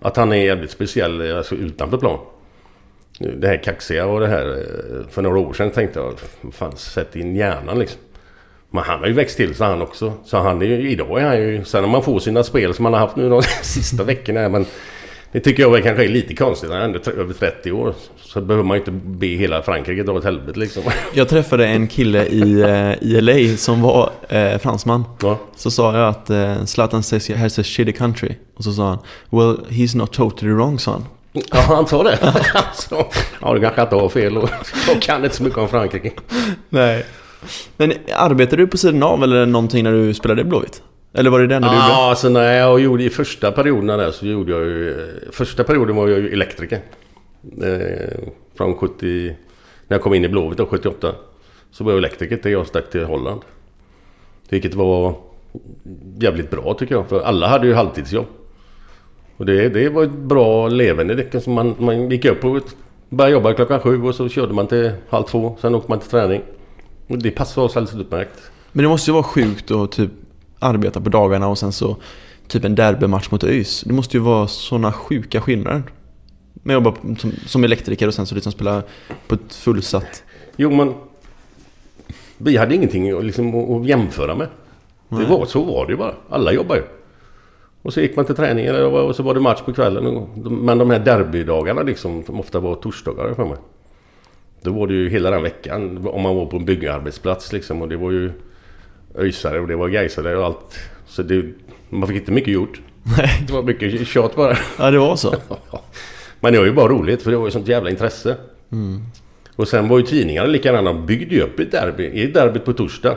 att han är jävligt speciell alltså utanför plan. Det här kaxiga och det här eh, för några år sedan tänkte jag, fan sätt in hjärnan liksom. Men han har ju växt till sig han också. Så han är ju, idag är han ju, sen när man får sina spel som han har haft nu de sista veckorna. Men det tycker jag väl kanske är lite konstigt. Han är ändå över 30 år. Så behöver man ju inte be hela Frankrike dra åt helvete liksom. Jag träffade en kille i, eh, i LA som var eh, fransman. Ja. Så sa jag att eh, Zlatan says he has a shitty country. Och så sa han Well, he's not totally wrong, sa han. Ja, han sa det. Alltså, ja, det kanske inte har fel. Och jag kan inte så mycket om Frankrike. Nej. Men arbetade du på sidan av eller någonting när du spelade i Blåvitt? Eller var det enda du gjorde? Ja, alltså när jag gjorde i första perioderna där så gjorde jag ju... Första perioden var jag ju elektriker. Eh, från 70... När jag kom in i Blåvitt då, 78. Så var jag elektriker till jag stack till Holland. Vilket var jävligt bra tycker jag. För alla hade ju halvtidsjobb. Och det, det var ett bra levande. Det, som man, man gick upp och började jobba klockan sju och så körde man till halv två. Sen åkte man till träning. Och det passade oss alldeles utmärkt. Men det måste ju vara sjukt att typ arbeta på dagarna och sen så typ en derbymatch mot ÖIS. Det måste ju vara sådana sjuka skillnader. Med att jobba som, som elektriker och sen så liksom spela på ett fullsatt... Jo men Vi hade ingenting att, liksom, att- jämföra med. Det var, så var det ju bara. Alla jobbar ju. Och så gick man till träningen och så var det match på kvällen. Men de här derbydagarna liksom, som ofta var torsdagar för mig. Då var det ju hela den veckan om man var på en byggarbetsplats liksom. Och det var ju öisare och det var gaisare och allt. Så det, man fick inte mycket gjort. Nej. Det var mycket tjat bara. Ja, det var så. Men det var ju bara roligt för det var ju sånt jävla intresse. Och sen var ju tidningarna likadana. De byggde ju upp ett derby. I derbyt på torsdag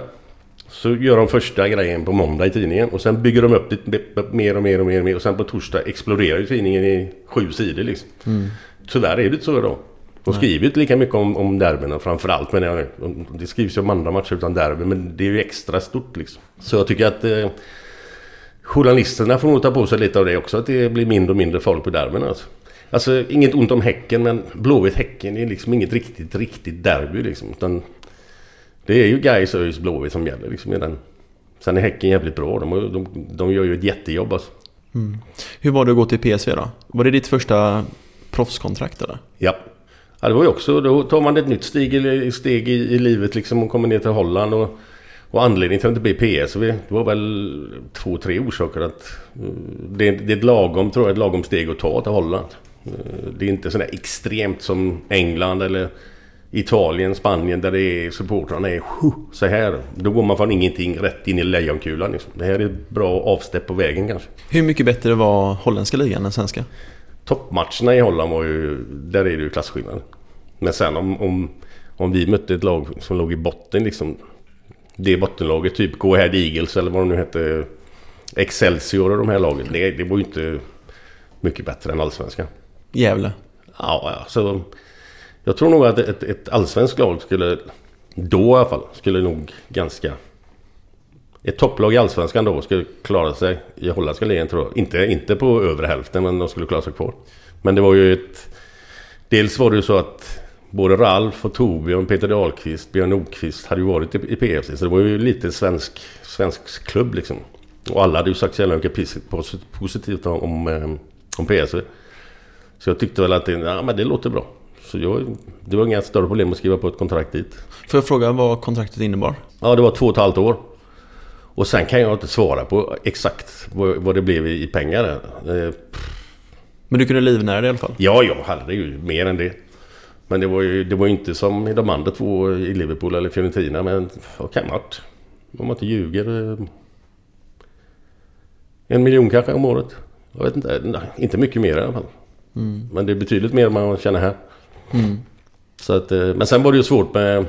så gör de första grejen på måndag i tidningen. Och sen bygger de upp det mer och mer och mer och mer. Och sen på torsdag exploderar ju tidningen i sju sidor liksom. Tyvärr är det inte så idag. De skriver inte lika mycket om, om derbyna framförallt. Men det, det skrivs ju om andra matcher utan derby. Men det är ju extra stort liksom. Så jag tycker att eh, Journalisterna får nog ta på sig lite av det också. Att det blir mindre och mindre folk på derbyna. Alltså. alltså inget ont om Häcken men Blåvitt-Häcken är liksom inget riktigt, riktigt derby liksom. Utan det är ju Gais ÖIS Blåvitt som gäller liksom i den. Sen är Häcken jävligt bra. De, de, de gör ju ett jättejobb alltså. Hur var det att gå till PSV då? Var det ditt första proffskontrakt eller? Ja ja, det var ju också, då tar man ett nytt steg, i- steg i, i livet liksom och kommer ner till Holland. Och, och anledningen till att det blev PSV, det var väl två, tre orsaker. Att, mm, det, det är ett lagom, tror jag, ett lagom steg att ta till Holland. Mm, det är inte sådär extremt som England eller Italien, Spanien där det är supportrarna är så här. Då går man från ingenting rätt in i lejonkulan. Liksom. Det här är ett bra avstepp på vägen kanske. Hur mycket bättre var holländska ligan än svenska? Toppmatcherna i Holland var ju... Där är det ju klasskillnad. Men sen om, om, om vi mötte ett lag som låg i botten liksom. Det bottenlaget, typ Go Ahead Eagles eller vad de nu hette. Excelsior och de här lagen. Det, det var ju inte mycket bättre än allsvenskan. Gävle. Ja, ja, så... Jag tror nog att ett, ett allsvenskt lag skulle... Då i alla fall, skulle nog ganska... Ett topplag i allsvenskan då skulle klara sig i holländska ligan tror jag. Inte, inte på övre hälften men de skulle klara sig kvar. Men det var ju ett... Dels var det ju så att både Ralf och Torbjörn, Peter Dahlqvist, Björn Nordqvist hade ju varit i, i PFC. Så det var ju lite svensk, svensk klubb liksom. Och alla hade ju sagt så jävla mycket positivt om, om, eh, om PSV. Så jag tyckte väl att det, ja, men det låter bra. Så jag, det var inga större problem att skriva på ett kontrakt dit. Får jag fråga vad kontraktet innebar? Ja, det var två och ett halvt år. Och sen kan jag inte svara på exakt vad, det blev i, pengar. Eh, Men du kunde livnära dig i alla fall? Ja, jag hade ju mer än det. Men det var ju, det var inte som i de andra två i Liverpool eller Fiorentina. Men vad kan varit? Om man inte ljuger. eh, En miljon kanske om året. Jag vet inte. Nej, inte mycket mer i alla fall. Men det är betydligt mer än man känner här. Så att, eh, men sen var det ju svårt med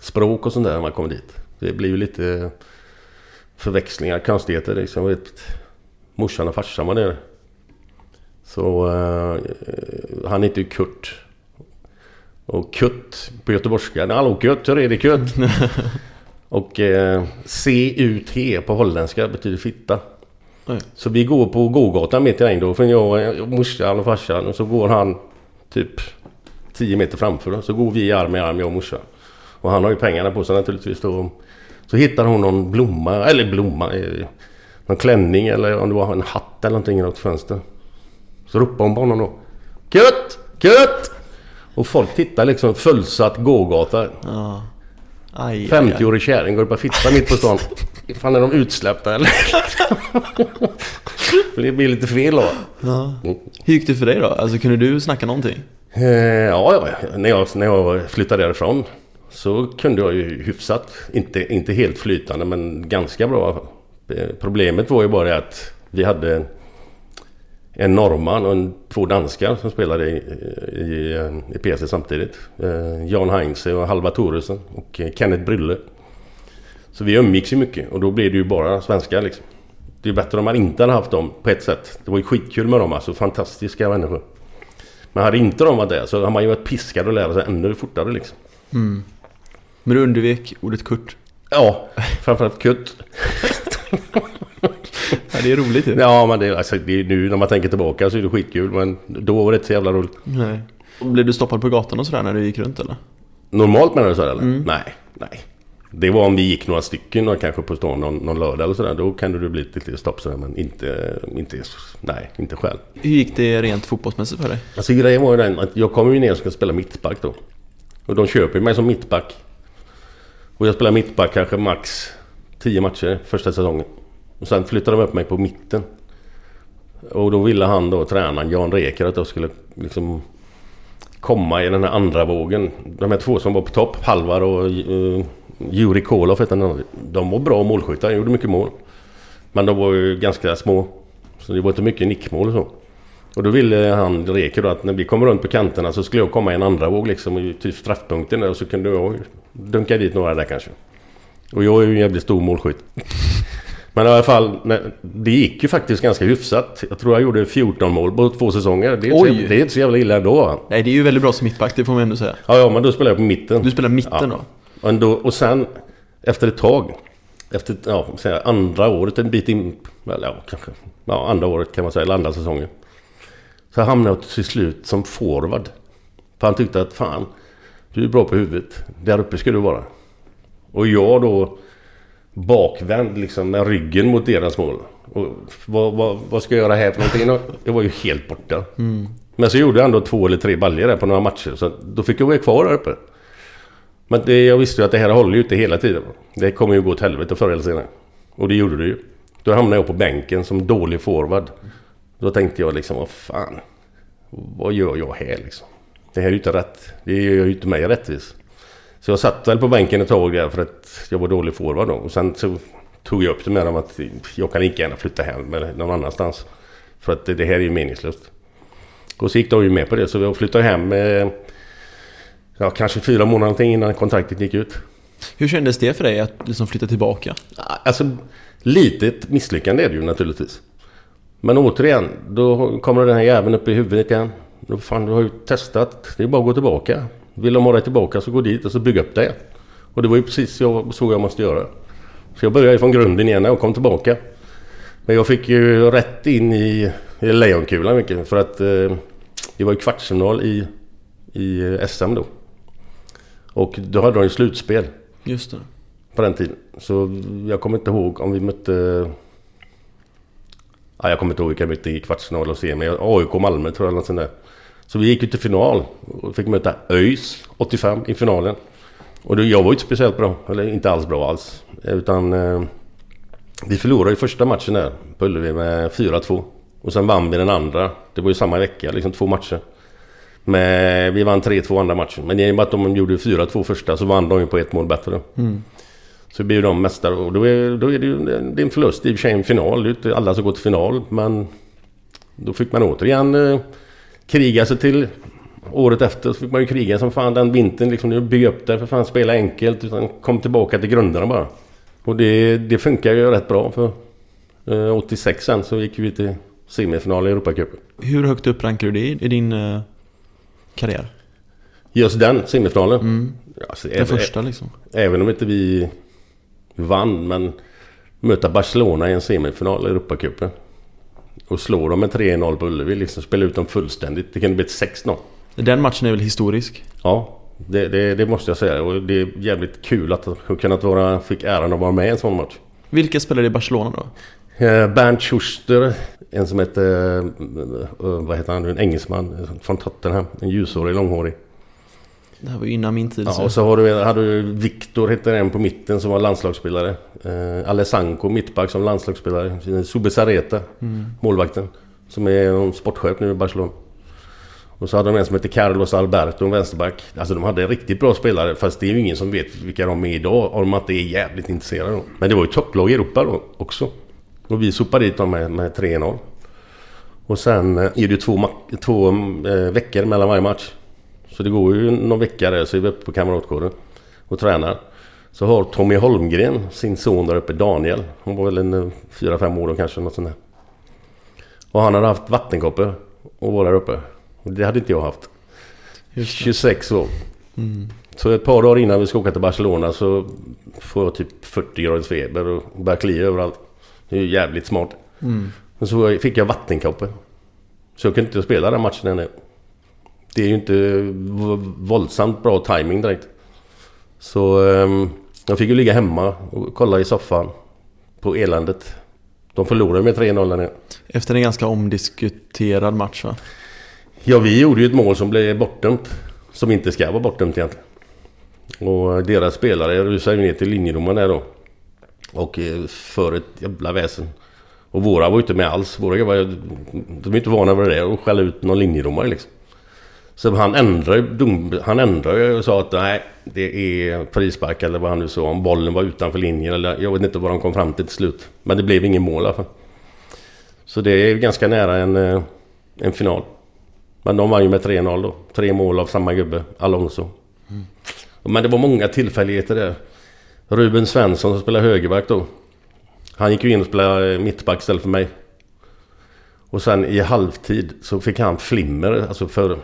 språk och sånt där när man kom dit. Det blir ju lite... förväxlingar, konstigheter liksom. Vet, morsan och farsan var nere. Så uh, han heter ju Kurt. Och Kutt på göteborgska. Hallå Kutt, hur är det Kutt? och uh, C-U-T på holländska betyder fitta. Oj. Så vi går på gågatan mitt i Eindhoven, jag, och morsan och farsan. Och så går han typ 10 meter framför oss. Så går vi arm i arm, jag och morsan. Och han har ju pengarna på sig naturligtvis då. Så hittar hon någon blomma, eller blomma, eh, någon klänning eller om det var en hatt eller någonting i något fönster. Så ropar hon på honom då. Kutt! Kutt! Och folk tittar liksom fullsatt gågata. Ja. Aj, aj, aj. 50-årig kärring går upp och fittar mitt på stan. Fan är de utsläppta eller? det blir lite fel då. Ja. Hur gick det för dig då? Alltså kunde du snacka någonting? Eh, ja, ja, när jag, när jag flyttade därifrån så kunde jag ju hyfsat, inte, inte helt flytande men ganska bra. Eh, problemet var ju bara att vi hade en norrman och en, två danskar som spelade i, i, i eh, PC samtidigt. Eh, Jan Heinze och Halva Thoresen och Kenneth Brylle. Så vi umgicks ju mycket och då blev det ju bara svenska liksom. Det är bättre om man inte hade haft dem på ett sätt. Det var ju skitkul med dem alltså, fantastiska människor. Men hade inte de varit där så hade man ju varit piskad och lära sig ännu fortare liksom. Mm. Men du undvek ordet Kurt? Ja, framförallt Kutt. Ja, det är roligt ju. Ja, men det, alltså, det är nu när man tänker tillbaka så är det skitkul. Men då var det inte så jävla roligt. Nej. Blev du stoppad på gatan och sådär när du gick runt eller? Normalt menar du så eller? Nej, nej. Det var om vi gick några stycken och kanske på stan någon, någon lördag eller sådär. Då kan det bli lite stopp sådär. Men inte, inte, nej, inte själv. Hur gick det rent fotbollsmässigt för dig? Alltså grejen var ju den att jag kom ju ner och skulle spela mittback då. Och de köper mig som mittback. Och jag spelade mittback kanske max 10 matcher första säsongen. Och sen flyttade de upp mig på mitten. Och då ville han då, tränaren Jan Reker, att jag skulle liksom komma i den här andra vågen. De här två som var på topp, Halvar och uh, Juri Koloff hette han. De var bra målskyttar, gjorde mycket mål. Men de var ju ganska små. Så det var inte mycket nickmål och så. Och då ville han, Reker då, att när vi kom runt på kanterna så skulle jag komma i en andra våg liksom i typ straffpunkten där och så kunde jag dunka dit några där kanske. Och jag är ju en jävligt stor målskytt. Men i alla fall, det gick ju faktiskt ganska hyfsat. Jag tror jag gjorde 14 mål på två säsonger. Det är, inte, Oj. så- det är inte så jävla illa ändå. Nej, det är ju väldigt bra som mittback, det får man ändå säga. Ja, ja, men då spelade jag på mitten. Du spelar mitten Ja. då? Och, ändå, och sen efter ett tag, efter ja, jag, andra året, en bit in, eller ja, kanske, ja, andra året kan man säga, eller andra säsongen. Så hamnade jag till slut som forward. För han tyckte att fan, du är bra på huvudet. Där uppe ska du vara. Och jag då bakvänd liksom med ryggen mot deras mål. Och vad, vad, vad ska jag göra här för någonting? Och Jag var ju helt borta. Men så gjorde jag ändå två eller tre baljor där på några matcher. Så då fick jag vara kvar där uppe. Men det, jag visste ju att det här håller ju inte hela tiden. Det kommer ju gå åt helvete förr eller senare. Och det gjorde det ju. Då hamnade jag på bänken som dålig forward. Då tänkte jag liksom, vad fan. Vad gör jag här liksom? Det här är ju inte rätt. Det gör ju inte mig rättvis. Så jag satt väl på bänken ett tag där för att jag var dålig forward då. Och sen så tog jag upp det med dem att jag kan lika gärna flytta hem eller någon annanstans. För att det, här är ju meningslöst. Och så gick de ju med på det så jag flyttade hem eh, ja, kanske fyra månader innan kontraktet gick ut. Hur kändes det för dig att liksom flytta tillbaka? Alltså, litet misslyckande är det ju naturligtvis. Men återigen, då kommer den här jäveln upp i huvudet igen. Då fan, du har ju testat. Det är bara att gå tillbaka. Vill de ha dig tillbaka så gå dit och så bygg upp det. Och det var ju precis så, så jag måste göra. Så jag började från grunden igen och kom tillbaka. Men jag fick ju rätt in i, i lejonkulan mycket. För att eh, det var ju kvartsfinal i, i eh, SM då. Och då hade de ju slutspel Just det. på den tiden. Så jag kommer inte ihåg om vi mötte... Ja, jag kommer inte ihåg vilka vi mötte i kvartsfinal och semi. AIK Malmö tror jag. Något sånt där. Så vi gick ju till final och fick möta ÖIS 85 i finalen. Och då, jag var ju inte speciellt bra. Eller inte alls bra alls. Utan... Eh, vi förlorade ju första matchen där på Ullevi med 4-2. Och sen vann vi den andra. Det var ju samma vecka, liksom två matcher. Men vi vann 3-2 andra matchen. Men i och med att de gjorde 4-2 första så vann de ju på ett mål bättre. Mm. Så blir ju de mästare och då är, då är det ju det är en förlust. I och för sig en final. Det är inte alla som går till final. Men då fick man återigen eh, kriga sig till. Året efter så fick man ju kriga som fan den vintern. Liksom, bygga upp det. För fan spela enkelt. Utan kom tillbaka till grunderna bara. Och det, det funkar ju rätt bra för eh, 86 sen så gick vi till semifinal i Europacupen. Hur högt upp rankar du det i, i din eh, karriär? Just den semifinalen. Mm. Alltså, Den även, första liksom. även om inte vi vann men möta Barcelona i en semifinal i Europacupen. Och slå dem med 3-0 på Ullevi. Liksom spela ut dem fullständigt. Det kunde blivit 6-0. Den matchen är väl historisk? Ja, det, det, det måste jag säga. Och det är jävligt kul att ha kunnat vara, fick äran att vara med i en sån match. Vilka spelade i Barcelona då? Eh, Bernt Schuster, en som heter... eh, vad heter han nu? En engelsman från Tottenham. En ljushårig, långhårig. Det här var ju innan min tid. Ja, så. och så har du, hade du Viktor, hette en på mitten som var landslagsspelare. Eh, Alessanko, mittback som landslagsspelare. Subesareta, målvakten. Som är sportchef nu i Barcelona. Och så hade de en som heter Carlos Alberto, en vänsterback. Alltså de hade riktigt bra spelare. Fast det är ju ingen som vet vilka de är idag. Om man inte är jävligt intresserad. Då. Men det var ju topplag i Europa då också. Och vi sopade dit dem med, med 3-0. Och sen eh, är det ju två, två eh, veckor mellan varje match. Så det går ju någon vecka där så är vi uppe på Kamratgården och tränar. Så har Tommy Holmgren sin son där uppe, Daniel. Han var väl en eh, 4-5 år då kanske, något sånt där. Och han hade haft vattenkoppor och var där uppe. Och det hade inte jag haft. 26 år. Så ett par dagar innan vi ska åka till Barcelona så får jag typ 40 graders feber och börjar klia överallt. Det är ju jävligt smart. Men så fick jag vattenkoppor. Så jag kunde inte spela den matchen ännu. Det är ju inte våldsamt bra timing direkt. Så ehm, jag fick ju ligga hemma och kolla i soffan på eländet. De förlorade med 3-0 där nere. Efter en ganska omdiskuterad match va? Ja, vi gjorde ju ett mål som blev bortdömt. Som inte ska vara bortdömt egentligen. Och deras spelare rusade ju ner till linjedomaren där då. Och eh, för ett jävla väsen. Och våra var ju inte med alls. Våra grabbar, de är inte vana vid det. Och skälla ut någon linjedomare liksom. Så han ändrade, ju dom, han ändrade ju och sa att nej, det är frispark eller vad han nu sa. Om bollen var utanför linjen eller jag vet inte vad de kom fram till till slut. Men det blev ingen mål i alla fall. Så det är ganska nära en, eh, en final. Men de vann ju med 3-0 då. Tre mål av samma gubbe, Alonso. Mm. Men det var många tillfälligheter där. Ruben Svensson som spelade högerback då. Han gick ju in och spelade eh, mittback istället för mig. Och sen i halvtid så fick han flimmer alltså för,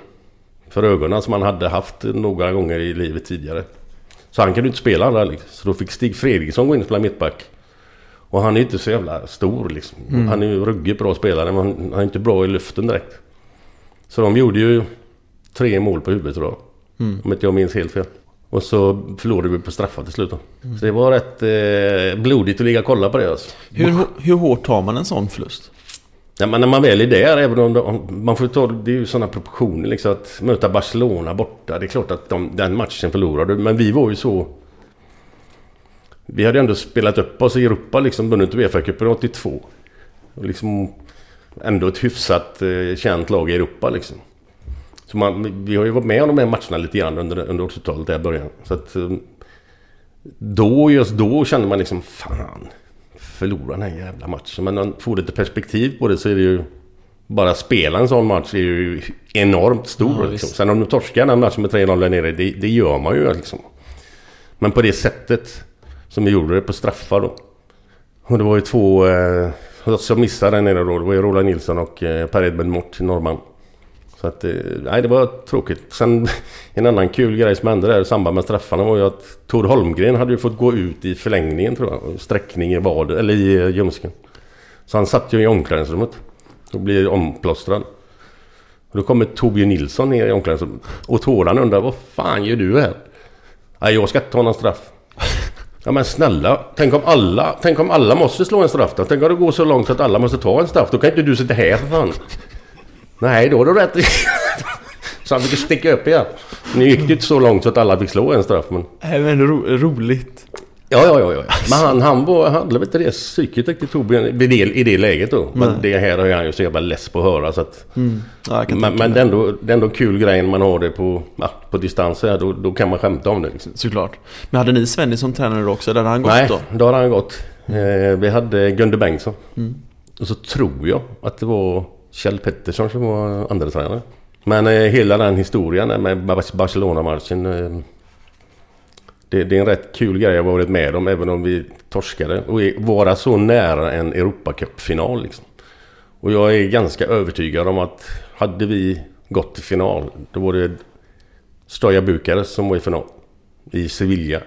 för ögonen som han hade haft några gånger i livet tidigare. Så han kunde inte spela alla liksom. Så då fick Stig Fredriksson gå in och spela mittback. Och han är inte så jävla stor liksom. Han är ju ruggigt bra spelare men han är inte bra i luften direkt. Så de gjorde ju tre mål på huvudet tror jag. Om inte jag minns helt fel. Och så förlorade vi på straffar till slut då. Så det var rätt eh, blodigt att ligga och kolla på det alltså. Hur, hur hårt tar man en sån förlust? Ja, men när man väl är där, även om de, man får ta, det är ju sådana proportioner liksom att möta Barcelona borta. Det är klart att de, den matchen förlorade, men vi var ju så... Vi hade ändå spelat upp oss i Europa liksom, vunnit Uefa-cupen 82. Och liksom ändå ett hyfsat eh, känt lag i Europa liksom. Så man, vi har ju varit med om de här matcherna lite grann under, under 80-talet där i början. Så att... Eh, då, just då kände man liksom, fan förlora den här jävla matchen. Men om man får lite perspektiv på det så är det ju... Bara spela en sån match är ju enormt stor. Ja, liksom. Sen om du torskar den matchen med 3-0 där nere, det, det gör man ju liksom. Men på det sättet som vi gjorde det på straffar då. Och det var ju två eh, som missade där nere då. Det var ju Roland Nilsson och eh, Per Edmund Mort, norrman. Så att, eh, nej det var tråkigt. Sen en annan kul grej som hände där i samband med straffarna var ju att Tor Holmgren hade ju fått gå ut i förlängningen tror jag. Sträckning i vad eller i eh, ljumsken. Så han satt ju i omklädningsrummet. Och blir omplåstrad. Och då kommer Torbjörn Nilsson ner i omklädningsrummet. Och Toran undrar vad fan gör du här? Nej jag ska inte ta någon straff. Ja men snälla, tänk om alla, tänk om alla måste slå en straff då? Tänk om det går så långt att alla måste ta en straff? Då kan inte du sitta här för fan. Nej, då har du rätt. så han fick sticka upp igen. Nu gick det inte så långt så att alla fick slå en straff men... Nej men ro, roligt. Ja, ja, ja, ja. Men han, han var, han hade väl inte det psyket riktigt Torbjörn i det, i det läget då. Men Nej. det här är han ju så jävla less på att höra så att... Ja, jag kan Men, men det är ändå, det är ändå kul grej när man har det på, ja, på distans här. Då, då kan man skämta om det liksom. Såklart. Men hade ni Svenny som tränare då också? Eller hade han gått Nej, då? då har han gått. Eh, vi hade Gunde Bengtsson. Mm. Och så tror jag att det var Kjell Pettersson som var andra tränare. Men eh, hela den historien eh, med Barcelona-matchen. Eh, Det, det är en rätt kul grej jag varit med om även om vi torskade. Och vara så nära en Europacup-final liksom. Och jag är ganska övertygad om att hade vi gått till final då var det Stoja Bukarest som var i final. I Sevilla.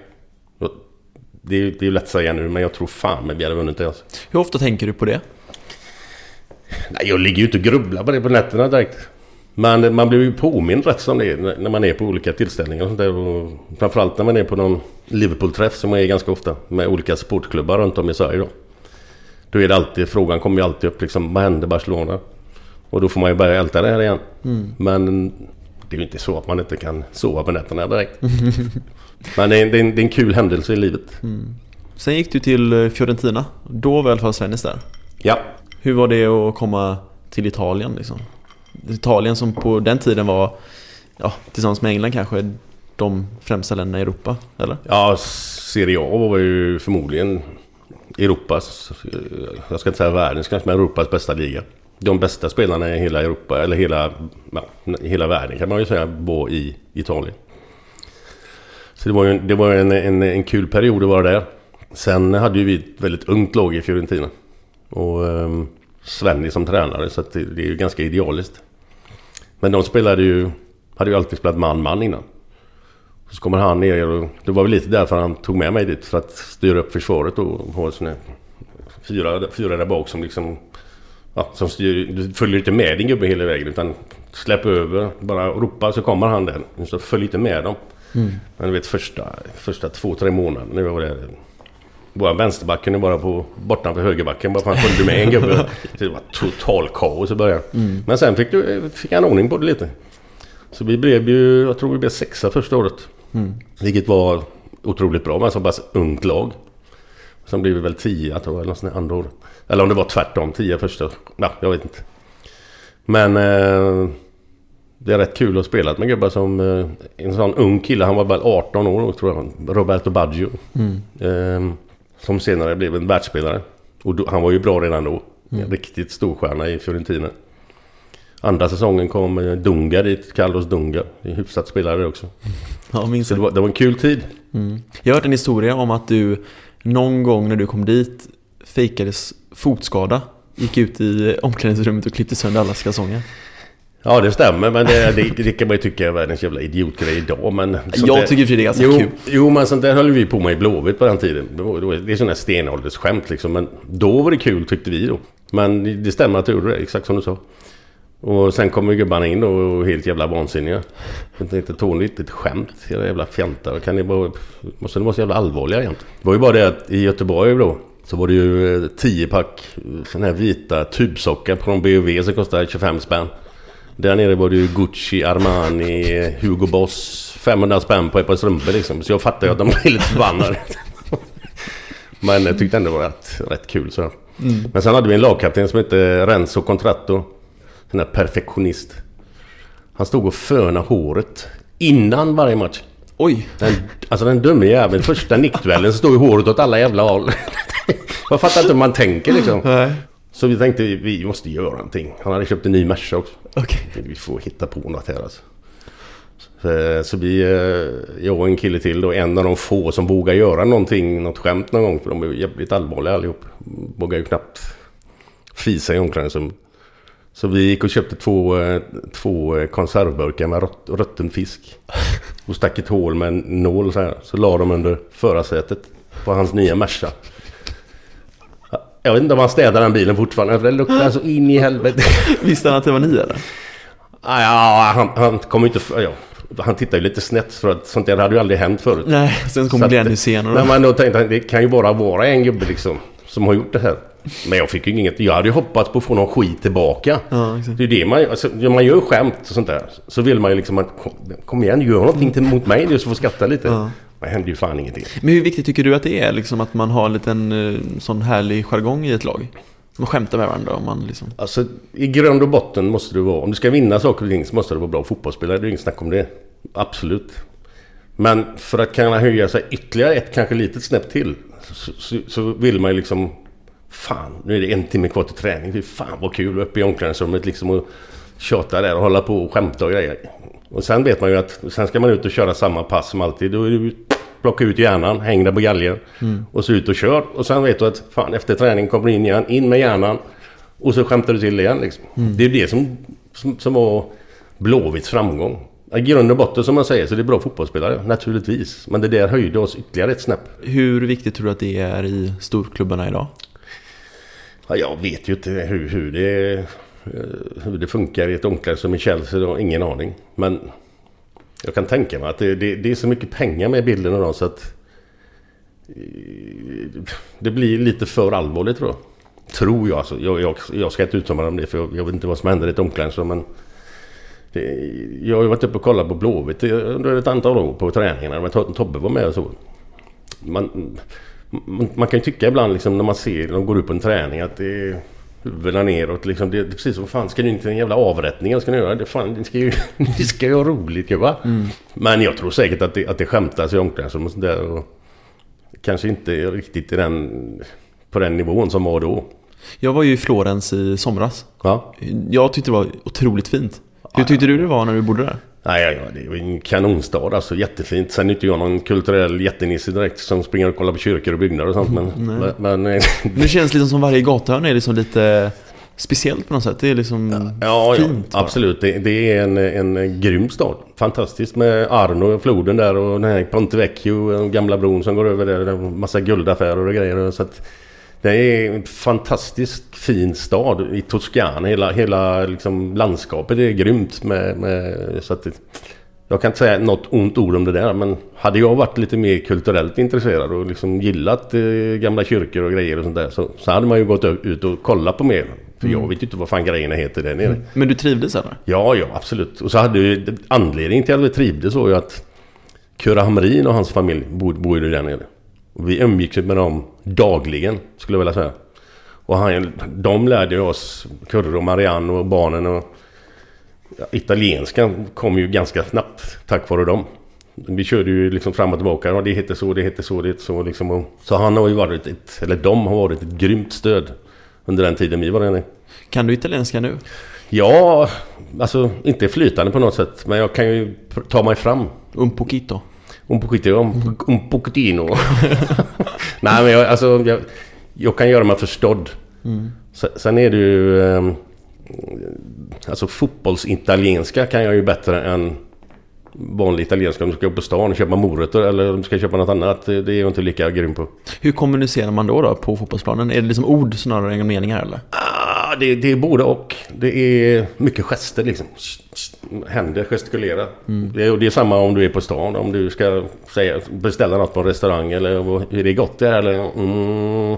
Det är, det är lätt att säga nu men jag tror fan men vi hade vunnit det alltså. Hur ofta tänker du på det? Nej, jag ligger ju inte och grubblar på det på nätterna direkt. Men man blir ju påmind rätt som det är när- man är på olika tillställningar och sånt där. Och framförallt när man är på någon Liverpool-träff som man är ganska ofta. Med olika sportklubbar runt om i Sverige då. Då är det alltid, frågan kommer ju alltid upp liksom, vad hände Barcelona? Och då får man ju börja älta det här igen. Men det är ju inte så att man inte kan sova på nätterna direkt. Men det är, det, är en, det är en kul händelse i livet. Sen gick du till eh, Fiorentina. Då var i alla fall Svennis där. Ja, hur var det att komma till Italien liksom? Italien som på den tiden var, ja, tillsammans med England kanske, de främsta länderna i Europa, eller? Ja, Serie A var ju förmodligen Europas, jag ska inte säga världens kanske, men Europas bästa liga. De bästa spelarna i hela Europa, eller hela, ja, hela världen kan man ju säga, var i Italien. Så det var ju en, det var en, en, en kul period att vara där. Sen hade ju vi ett väldigt ungt lag i Fiorentina. Och um, Svenny som tränare, så att det, det är ju ganska idealiskt. Men de spelade ju, hade ju alltid spelat man-man innan. Så kommer han ner och det var väl lite därför han tog med mig dit för att styra upp försvaret och ha såna fyra, fyra där bak som liksom... Ja, som styr, du följer inte med din gubbe hela vägen utan släpp över, bara ropa så kommer han där. Så följ inte med dem. Men du vet första, första två, tre månaderna när jag var där. Vår vänsterback kunde vara på bortanför högerbacken bara han följde med en gubbe. Så det var total kaos i början. Men sen fick, du, fick han ordning på det lite. Så vi blev ju, jag tror vi blev sexa första året. Vilket var otroligt bra med så pass ungt lag. Sen blev vi väl tia tror jag, eller något andra år. Eller om det var tvärtom, tia första. Ja, jag vet inte. Men eh, det är rätt kul att spela med gubbar som eh, en sån ung kille. Han var väl 18 år tror jag. Roberto Baggio. Eh, som senare blev en världsspelare. Och då, han var ju bra redan då. En riktigt stor stjärna i Fiorentina. Andra säsongen kom eh, Dunga dit, Carlos Dunga. En hyfsat spelare också. Ja, minns Så det var, det var en kul tid. Jag har hört en historia om att du någon gång när du kom dit fejkades fotskada. Gick ut i omklädningsrummet och klippte sönder allas kalsonger. Ja det stämmer men det, det, det kan man ju tycka är världens jävla idiotgrej idag men... Jag där- tycker för det är ganska jo, kul. Jo men sånt där höll vi på med i Blåvitt på den tiden. Det, var, det, är sådana stenåldersskämt liksom men då var det kul tyckte vi då. Men det- stämmer att du gjorde det, exakt som du sa. Och sen kommer gubbarna in då och helt jävla vansinniga. Jag tänkte Tony, det är ett skämt. Era jävla fjantar. Kan ni bara... Måste ni vara så jävla allvarliga jämt? Det var ju bara det att i Göteborg då. Så var det ju eh, 10 pack såna här vita tubsockar från B&V som kostade 25 spänn. Där nere var det ju Gucci, Armani, Hugo Boss. 500 spänn på ett par strumpor liksom. Så jag fattar ju att de blev lite förbannade. Men jag tyckte ändå det var rätt, rätt kul så. Men sen hade vi en lagkapten som hette Renzo Contratto. Sån där perfektionist. Han stod och fönade håret innan varje match. Oj! Den, alltså den dumme jäveln. Första nickduellen så står ju håret åt alla jävla håll. Jag fattar inte hur man tänker liksom. Nej. Så vi tänkte vi måste göra någonting. Han hade köpt en ny Merca också. Okej. Vi får hitta på något här alltså. Så, så vi, eh, jag och en kille till då, en av de få som vågar göra någonting, något skämt någon gång. För de är jävligt allvarliga allihop. Vågar ju knappt fisa i omklädningsrummet. Så vi gick och köpte två, eh, två eh, konservburkar med rött, rutten fisk. Och stack ett hål med en nål så här. Så la de under förarsätet på hans nya Merca. Jag vet inte om han städar den bilen fortfarande för det luktar så in i helvete. Visste han att det var ni eller? Ah, Ja, han, han kommer ju inte... Ja, han tittar ju lite snett för att sånt där hade ju aldrig hänt förut. Nej, sen Så kom att- Glenn Hysén och Nej, men då tänkte han det kan ju bara vara en gubbe liksom som har gjort det här. Men jag fick ju inget... Jag hade ju hoppats på att få någon skit tillbaka. Ja, exakt. Det är det man... Alltså, man gör skämt och sånt där. Så vill man ju liksom att... Kom, kom igen, gör någonting till, mot mig nu så får skratta lite. Ja. Det hände ju fan ingenting. Men hur viktigt tycker du att det är liksom att man har en liten eh, sån härlig jargong i ett lag? Man skämtar med varandra och man liksom... Alltså i grund och botten måste du vara... Om du ska vinna saker och ting så måste du vara bra fotbollsspelare. Det är inget snack om det. Absolut. Men för att kunna höja sig ytterligare ett kanske litet snäpp till. Så, så, så vill man ju liksom... Fan, nu är det en timme kvar till träning. Fy fan vad kul uppe i omklädningsrummet liksom och tjata där och hålla på och skämta och grejer. Och sen vet man ju att sen ska man ut och köra samma pass som alltid. Då är det plocka ut hjärnan, häng där på galgen och så ut och kör. Och sen vet du att fan efter träning kommer du in igen, in med hjärnan och så skämtar du till igen liksom. Det är det som, som, som var Blåvitts framgång. I grund och botten som man säger så det är bra fotbollsspelare, naturligtvis. Men det där höjde oss ytterligare ett snäpp. Hur viktigt tror du att det är i storklubbarna idag? Ja, jag vet ju inte hur, hur, det, hur det funkar i ett omklädningsrum i Chelsea. har ingen aning. Men jag kan tänka mig att det, det, det är så mycket pengar med bilden av dem så att eh, det blir lite för allvarligt tror jag. Tror jag alltså. Jag, jag, jag ska inte uttala mig om det för jag, jag vet inte vad som händer i ett omklädningsrum. Men det, jag har ju varit uppe och kollat på Blåvitt eh, under ett antal år på träningarna. Men Tobbe var med och så. Man, man, man kan ju tycka ibland liksom när man ser de går upp på en träning att det är huvudena neråt. Liksom, det, är precis som fan ska ni inte en jävla avrättning ska ni göra? Det, fan, ni, ska ju, ni ska ju ha roligt gubbar. Men jag tror säkert att det, att det skämtas i omklädningsrum och sådär. Och kanske inte riktigt i den, på den nivån som var då. Jag var ju i Florens i somras. Ja. Jag tyckte det var otroligt fint. Hur tyckte du det var när du bodde där? Nej, ja, ja, det var en kanonstad alltså. Jättefint. Sen är inte jag någon kulturell jättenisse direkt som springer och kollar på kyrkor och byggnader och sånt. Men, men, men eh, Det känns liksom som varje gathörn är liksom lite speciellt på något sätt. Det är liksom Ja, fint ja absolut. Det, det är en, en grym stad. Fantastiskt med Arno, floden där och den här Ponte Vecchio, den gamla bron som går över där. Massa guldaffärer och grejer. Så att det är en fantastiskt fin stad i Toscana. Hela, hela liksom landskapet är grymt. Med, med, så att det, jag kan inte säga något ont ord om det där. Men hade jag varit lite mer kulturellt intresserad och liksom gillat eh, gamla kyrkor och grejer och sånt där. Så, så hade man ju gått ut och kollat på mer. För jag vet ju inte vad fan grejerna heter där nere. Men du trivdes eller? Ja, ja, absolut. Och så hade ju anledningen till att vi trivdes var ju att Kurre Hamrin och hans familj bor, bor ju där nere. Och vi umgicks med dem dagligen, skulle jag vilja säga. Och han, de lärde oss, Kurre och Marianne och barnen och ja, italienskan kom ju ganska snabbt tack vare dem. Vi körde ju liksom fram och tillbaka. Ja, det heter så, det heter så, det heter så liksom. Och, så han har ju varit ett, eller de har varit ett grymt stöd under den tiden vi var där nere. Kan du italienska nu? Ja, alltså inte flytande på något sätt. Men jag kan ju ta mig fram. Un poquito. Un poquito, un, un pochettino. Nej men jag, alltså, jag, jag kan göra mig förstådd. Sen, sen är det ju... ehm, alltså fotbollsitalienska kan jag ju bättre än vanlig italienska. Om du ska upp på stan och köpa morötter eller om du ska köpa något annat. Det det är jag inte lika grym på. Hur kommunicerar man då, då på fotbollsplanen? Är det liksom ord snarare än meningar eller? Ah, det, det är både och. Det är mycket gester liksom. Händer, gestikulera. Det, är, och det är samma om du är på stan. Om du ska säga, beställa något på en restaurang eller hur det är gott det är. Eller, mm,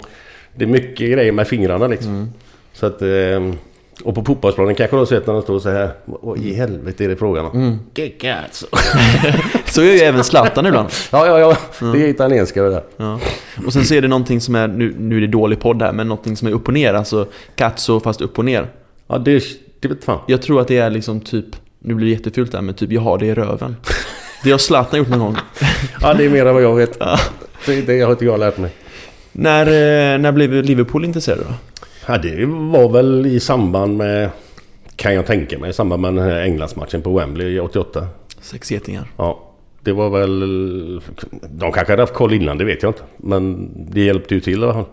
det är mycket grejer med fingrarna liksom. Så att, eh, och på fotbollsplanen kanske har sett när de står så här. Vad i helvete är det frågan om? Kicka alltså. Så är ju även Zlatan ibland. Ja, ja, ja. Det är italienska det där. Ja. Och sen så är det någonting som är, nu, nu är det dålig podd här, men någonting som är upp och ner. Alltså cazzo fast upp och ner. Ja, det, det vet fan. Jag tror att det är liksom typ, nu blir det jättefult där, men typ jag har det i röven. Det har Zlatan gjort någon gång. Ja, det är mer än vad jag vet. Det, det har inte jag lärt mig. När, eh, när blev Liverpool intresserade då? Ja, det var väl i samband med, kan jag tänka mig, i samband med den här Englandsmatchen på Wembley 88. Sex getingar. Ja, det var väl... De kanske hade haft koll innan, det vet jag inte. Men det hjälpte ju till i alla fall.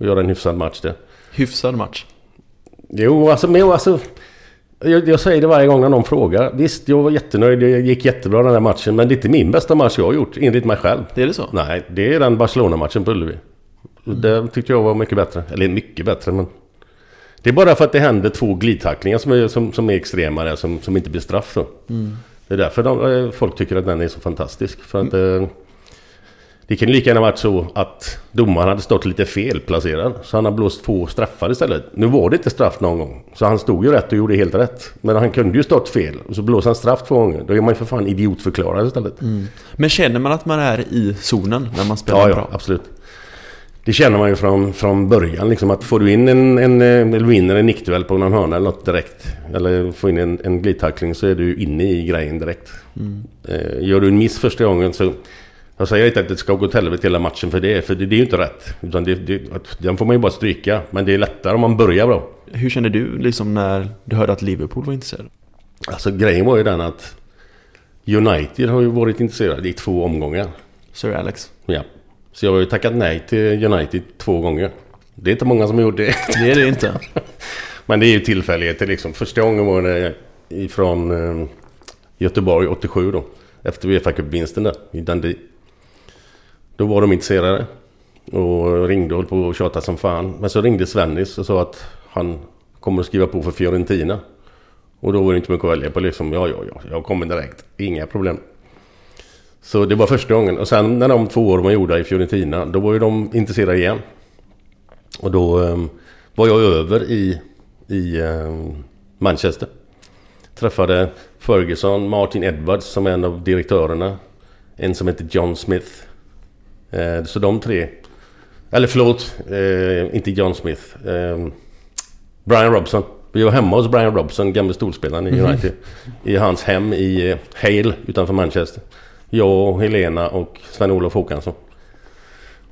Att göra en hyfsad match där. Hyfsad match. Jo, alltså, men alltså... Jag, jag säger det varje gång när någon frågar. Visst, jag var jättenöjd. Det gick jättebra den här matchen. Men det är inte min bästa match jag har gjort, enligt mig själv. Det är det så? Nej, det är den Barcelona-matchen på Ullevi. Det tyckte jag var mycket bättre. Eller mycket bättre, men... Det är bara för att det händer två glidtacklingar som är, som, som är extrema där, som, som inte blir straff då. Det är därför de, eh, folk tycker att den är så fantastisk. För att... Eh, det kan lika gärna varit så att domaren hade stått lite fel placerad. Så han har blåst två straffar istället. Nu var det inte straff någon gång. Så han stod ju rätt och gjorde helt rätt. Men han kunde ju stått fel. Och så blåser han straff två gånger. Då är man ju för fan idiotförklarad istället. Men känner man att man är i zonen när man spelar Ja, ja, bra? absolut. Det känner man ju från, från början liksom att får du in en, en eh, eller vinner en nickduell på någon hörna eller något direkt. Eller får in en, en glidtackling så är du inne i grejen direkt. Eh, gör du en miss första gången så... Jag säger inte att det ska gå till helvete hela matchen för det, för det, det är ju inte rätt. Utan det, det, den får man ju bara stryka. Men det är lättare om man börjar bra. Hur kände du liksom när du hörde att Liverpool var intresserade? Alltså grejen var ju den att United har ju varit intresserade i två omgångar. Sir Alex. Ja. Så jag har ju tackat nej till United två gånger. Det är inte många som har gjort det. Det är det inte. Men det är ju tillfälligheter liksom. Första gången var det ifrån eh, Göteborg 87 då. Efter Uefa Cup-vinsten där i Dundee. Då var de intresserade. Och ringde och höll på att tjata som fan. Men så ringde Svennis och sa att han kommer att skriva på för Fiorentina. Och då var det inte mycket att välja på liksom. Ja, ja, ja. Jag kommer direkt. Inga problem. Så det var första gången. Och sen när de två åren var gjorda i Fiorentina. Då var ju de intresserade igen. Och då eh, var jag över i, i eh, Manchester. Träffade Ferguson, Martin Edwards som är en av direktörerna. En som heter John Smith. Eh, så de tre... Eller förlåt, eh, inte John Smith. Eh, Brian Robson. Vi var hemma hos Brian Robson, gamle storspelaren i United. I hans hem i eh, Hale utanför Manchester. Jag och Helena och Sven-Olof Håkansson.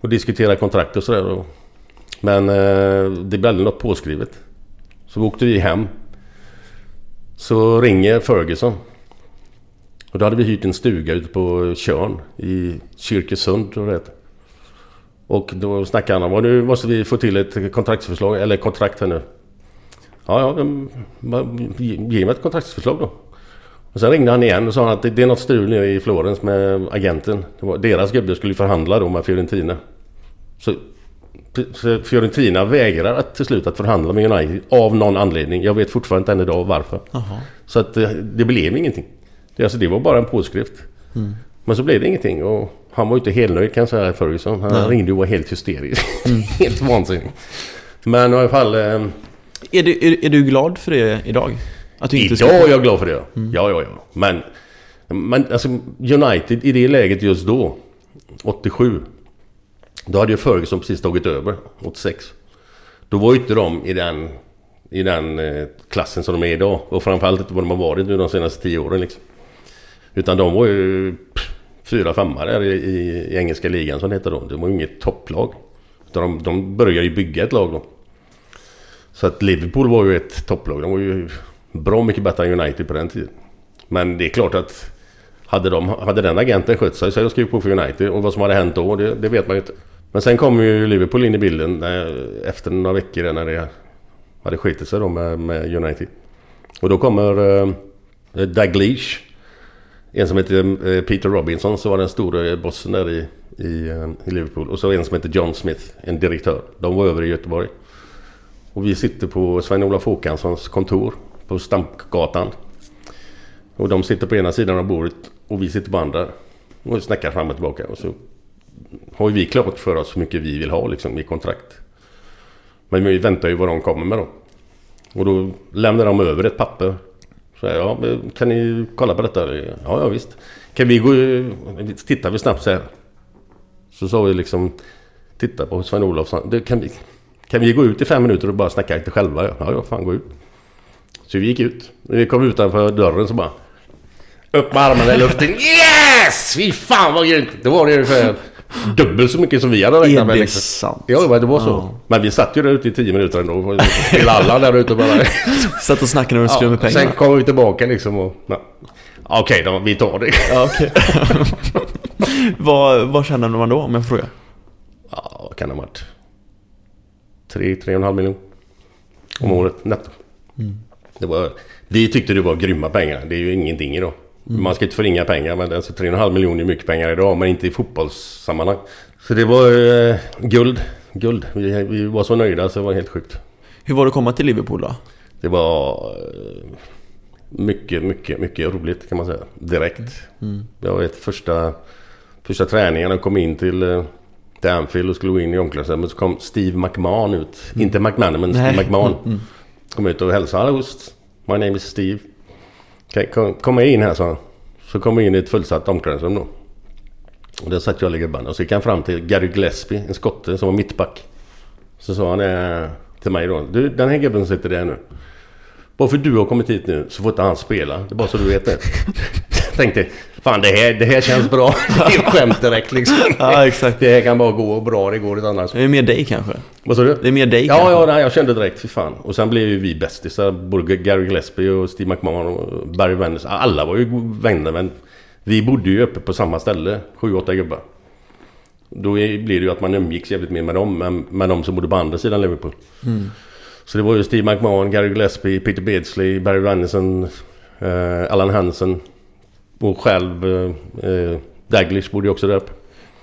Och diskuterade kontrakt och sådär. Men eh, det blev aldrig något påskrivet. Så åkte vi hem. Så ringer Ferguson. Och då hade vi hyrt en stuga ute på Tjörn i Kyrkesund tror jag det heter. Och då snackade han om att nu måste vi få till ett kontraktsförslag, eller kontrakt här nu. Ja, ja, ge mig ett kontraktsförslag då. Och sen ringde han igen och sa att det, är något strul nere i Florens med agenten. Det var, deras gubbe skulle förhandla då med Fiorentina. Så Fiorentina vägrar att till slut att förhandla med United av någon anledning. Jag vet fortfarande inte än idag varför. Jaha. Så att det, det blev ingenting. Det, alltså, det var bara en påskrift. Men så blev det ingenting och han var ju inte helt nöjd kan jag säga Ferguson. Han Nej. ringde och var helt hysterisk. helt vansinnig. Men i alla fall... Eh, Är du, är, är du glad för det idag? Att idag är jag glad för det. Ja, ja, ja. Men, men alltså United i det läget just då, 87. Då hade ju Ferguson precis tagit över, 86. Då var ju inte de i den, i den eh, klassen som de är idag. Och framförallt inte vad de har varit nu de senaste tio åren liksom. Utan de var ju fyra, femma där i, i, i engelska ligan som det heter då. Det var ju inget topplag. Utan de, de började ju bygga ett lag då. Så att Liverpool var ju ett topplag. De var ju bra mycket bättre än United på den tiden. Men det är klart att hade, de, hade den agenten skött sig så hade jag skrivit på för United. Och vad som hade hänt då, det, det vet man ju inte. Men sen kom ju Liverpool in i bilden när, efter några veckor när det hade skitit sig då med, med United. Och då kommer eh, Leach. En som heter eh, Peter Robinson som var den stora bossen där i, i, eh, i Liverpool. Och så en som heter John Smith, en direktör. De var över i Göteborg. Och vi sitter på Sven-Olof Håkanssons kontor på Stampgatan. Och de sitter på ena sidan av bordet och vi sitter på andra. Och snackar fram och tillbaka. Och så har ju vi klart för oss hur mycket vi vill ha liksom, i kontrakt. Men vi väntar ju vad de kommer med då. Och då lämnar de över ett papper. Så här, ja, men kan ni kolla på detta? Ja, ja visst. Kan vi gå... Tittar vi snabbt så här. Så sa vi liksom... Titta på Sven-Olof. Kan vi, kan vi gå ut i fem minuter och bara snacka lite själva? Ja, ja, fan gå ut. Så vi gick ut. När vi kom utanför dörren så bara... Upp med armarna i luften. Yes! Fy fan vad grymt! Då var det ungefär dubbelt så mycket som vi hade räknat Är med. det liksom. sant? Ja, det var så. Ja. Men vi satt ju där ute i tio minuter ändå. Spelade alla där ute bara. Satt och snackade när du skulle med pengar? sen kom vi tillbaka liksom och... Okej då, vi tar det. Ja, vad, vad känner man då om jag får fråga? Ja, vad kan det ha varit? Tre, tre och en halv miljon. Om året netto. Det var, vi tyckte det var grymma pengar. Det är ju ingenting idag. Man ska inte förringa pengar men alltså tre och en halv miljon är mycket pengar idag men inte i fotbollssammanhang. Så det var eh, guld. Guld. Vi, vi var så nöjda så det var helt sjukt. Hur var det att komma till Liverpool då? Det var eh, mycket, mycket, mycket roligt kan man säga. Direkt. Jag vet första, första träningen jag kom in till, eh, till Anfield och skulle gå in i omklädningsrummet så kom Steve McMahon ut. Inte McMahon men Steve Nej. McMahon. Kom ut och hälsade. Hello, my name is Steve. Okay, kom, kom med in här sa han. Så kom jag in i ett fullsatt omklädningsrum då. Och där satt jag och gubbarna. Och så gick han fram till Gary Gillespie, en skotte som var mittback. Så sa han eh, till mig då. Du, den här gubben som sitter där nu. Bara för du har kommit hit nu så får inte han spela. Det är bara så du vet det. Jag tänkte, fan det här, det här känns bra. Det är skämt direkt liksom. Ja, exakt. Det här kan bara gå bra, det går inte annars. Det är mer dig kanske? Vad sa du? Det är mer dig Ja, kanske? ja, nej, jag kände direkt, fy fan. Och sen blev ju vi bästisar. Både Gary Gillespie och Steve McMahon och Barry Wenders. Alla var ju vänner men vi bodde ju uppe på samma ställe, sju, åtta gubbar. Då blir det ju att man umgicks jävligt mer med dem än med de som bodde på andra sidan Liverpool. Så det var ju Steve McMahon, Gary Gillespie, Peter Beardsley, Barry Randerson, eh, Alan Hansen och själv eh, eh, Daglish bodde ju också där uppe.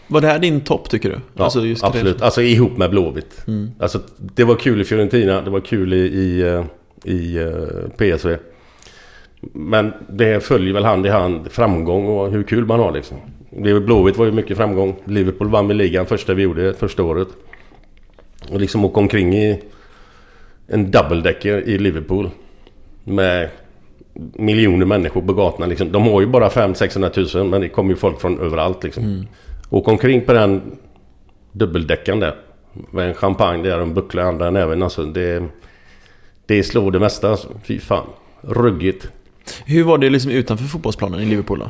Var det här din topp tycker du? Ja, Alltså, absolut. Alltså ihop med Blåvitt. Alltså, det var kul i Fiorentina, det var kul i, i, eh, i eh, PSV. Men det följer väl hand i hand framgång och hur kul man har liksom. Det- Blåvitt var ju mycket framgång. Liverpool vann med ligan första vi gjorde, första året. Och liksom åka omkring i en double-decker i Liverpool. Med miljoner människor på gatorna liksom. De har ju bara 500-600 tusen men det kommer ju folk från överallt liksom. Åka omkring på den dubbeldäckaren där. Med en champagne där och en buckla i andra näven alltså. Det, det slår det mesta alltså. Fy fan. Ruggigt. Hur var det liksom utanför fotbollsplanen i Liverpool då?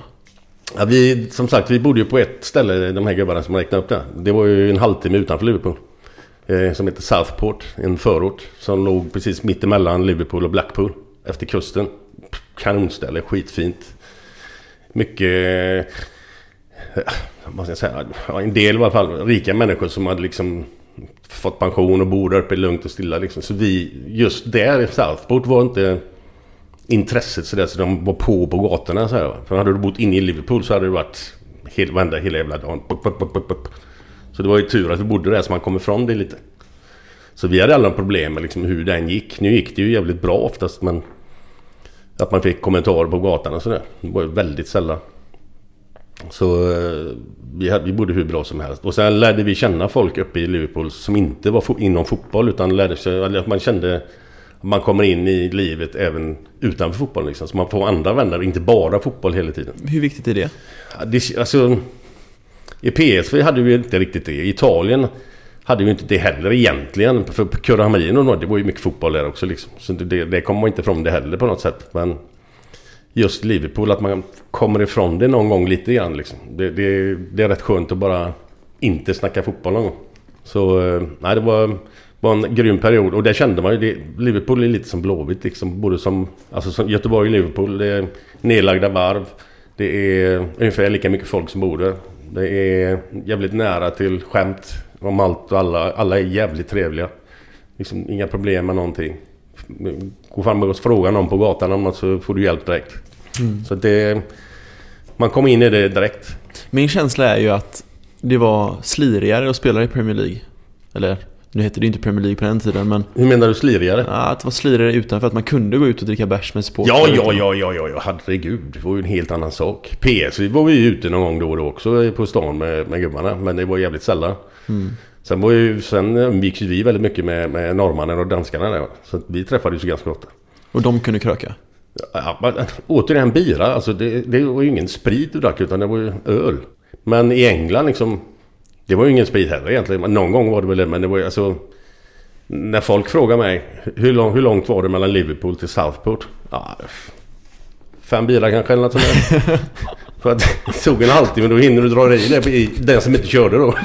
Ja, vi, som sagt, vi bodde ju på ett ställe, de här gubbarna som räknade upp där. Det var ju en halvtimme utanför Liverpool. Eh, som heter Southport, en förort. Som låg precis mittemellan Liverpool och Blackpool. Efter kusten. Kanonställe, skitfint. Mycket... eh, Vad ska jag säga? En del i alla fall. Rika människor som hade liksom fått pension och bor där uppe lugnt och stilla liksom. Så vi, just där i Southport var inte intresset sådär så de var på på gatorna så här. För hade du bott inne i Liverpool så hade det varit hel, varenda, hela jävla dagen. Pup, pup, pup, pup. Så det var ju tur att vi bodde där så man kom ifrån det lite. Så vi hade alla problem med liksom hur den gick. Nu gick det ju jävligt bra oftast men att man fick kommentarer på gatan och sådär. Det var ju väldigt sällan. Så eh, vi, hade, vi bodde hur bra som helst. Och sen lärde vi känna folk uppe i Liverpool som inte var fo- inom fotboll utan lärde sig, att man kände att man kommer in i livet även utanför fotboll liksom. Så man får andra vänner, inte bara fotboll hela tiden. Hur viktigt är det? Det, alltså, i PSV hade vi inte riktigt det. I Italien hade vi inte det heller egentligen. För Curramino, det var ju mycket fotboll där också liksom. Så det, det kommer man inte ifrån det heller på något sätt. Men just Liverpool, att man kommer ifrån det någon gång lite grann liksom. Det, det, det är rätt skönt att bara inte snacka fotboll någon gång. Så eh, nej, det var, var en grym period. Och det kände man ju. Det, Liverpool är lite som Blåvitt liksom. Både som, alltså som Göteborg och Liverpool. Det är nedlagda varv. Det är ungefär lika mycket folk som bor där. Det är jävligt nära till skämt om allt och alla. Alla är jävligt trevliga. Liksom inga problem med någonting. Gå fram och fråga någon på gatan om något så får du hjälp direkt. Så att det... Man kom in i det direkt. Min känsla är ju att det var slirigare att spela i Premier League. Eller, nu hette det inte Premier League på den tiden, men Hur menar du slirigare? ja, att det var slirigare utanför, att man kunde gå ut och dricka bärs med support. Ja, ja, ja, ja, ja, ja, herregud. Det var ju en helt annan sak. PS var vi ju ute någon gång då och då också på stan med, med gubbarna. Men det var jävligt sällan. Sen, var ju, sen umgicks vi väldigt mycket med, med norrmannen och danskarna där. Så vi träffades ju ganska ofta. Och de kunde kröka. Ja, men, återigen bira, alltså det, det var ju ingen sprit du drack utan det var ju öl. Men i England liksom... Det var ju ingen sprit heller egentligen. Någon gång var det väl det, men det var ju alltså... När folk frågar mig hur, lång, hur långt var det mellan Liverpool till Southport? Ja, fem bilar kanske eller något sånt där. För att det tog en halvtimme, då hinner du dra i det i den som inte körde då.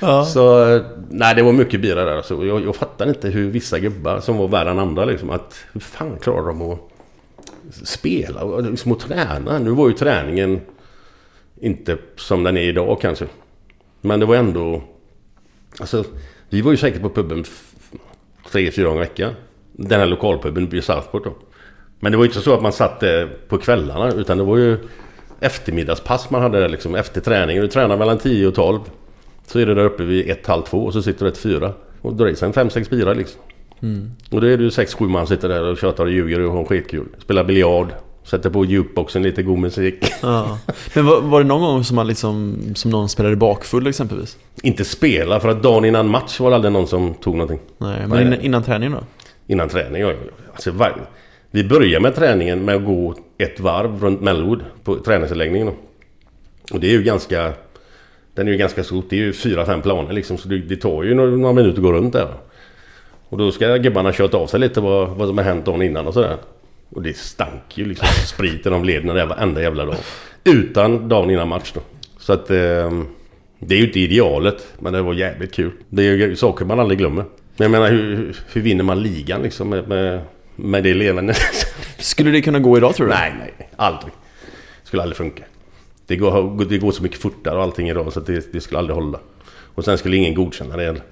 Så eh, nej, det var mycket bira där. Alltså. Jag, jag fattar inte hur vissa gubbar som var värre än andra liksom, att hur fan klarar de att spela och liksom att träna? Nu var ju träningen inte som den är idag kanske. Men det var ändå... Alltså, vi var ju säkert på puben tre, fyra gånger i veckan. Den här lokalpuben i Southport då. Men det var ju inte så att man satt där på kvällarna utan det var ju eftermiddagspass man hade där liksom efter träningen. Du tränar mellan 10 och 12. Så är det där uppe vid ett, halv två och så sitter du ett fyra. Och drar i sig en fem, sex bilar liksom. Och då är det ju sex, sju man sitter där och tjatar och ljuger och har skitkul. Spelar biljard. Sätter på jukeboxen lite god musik. Ja. Men var, var det någon gång som man liksom, som någon spelade bakfull exempelvis? Inte spela för att dagen innan match var det aldrig någon som tog någonting. Nej, men innan, innan träningen då? Innan träning. ja. Alltså, var, vi börjar med träningen med att gå ett varv runt Melwood på träningsanläggningen. då. Och det är ju ganska... Den är ju ganska stort. Det är ju fyra, fem planer liksom. Så det, det tar ju några, några minuter att gå runt där. Och då ska gubbarna kört av sig lite vad, vad som har hänt dagen innan och sådär. Och det stank ju liksom spriten av lederna där varenda jävla dag. Utan dagen innan match då. Så att... Eh, det är ju inte idealet, men det var jävligt kul. Det är ju saker man aldrig glömmer. Men jag menar, hur, hur- vinner man ligan liksom med, med, med det levandet? Skulle det kunna gå idag tror du? nej, nej. Aldrig. Skulle aldrig funka. Det går, det går så mycket fortare och allting idag så att det, det skulle aldrig hålla. Och sen skulle ingen godkänna det heller.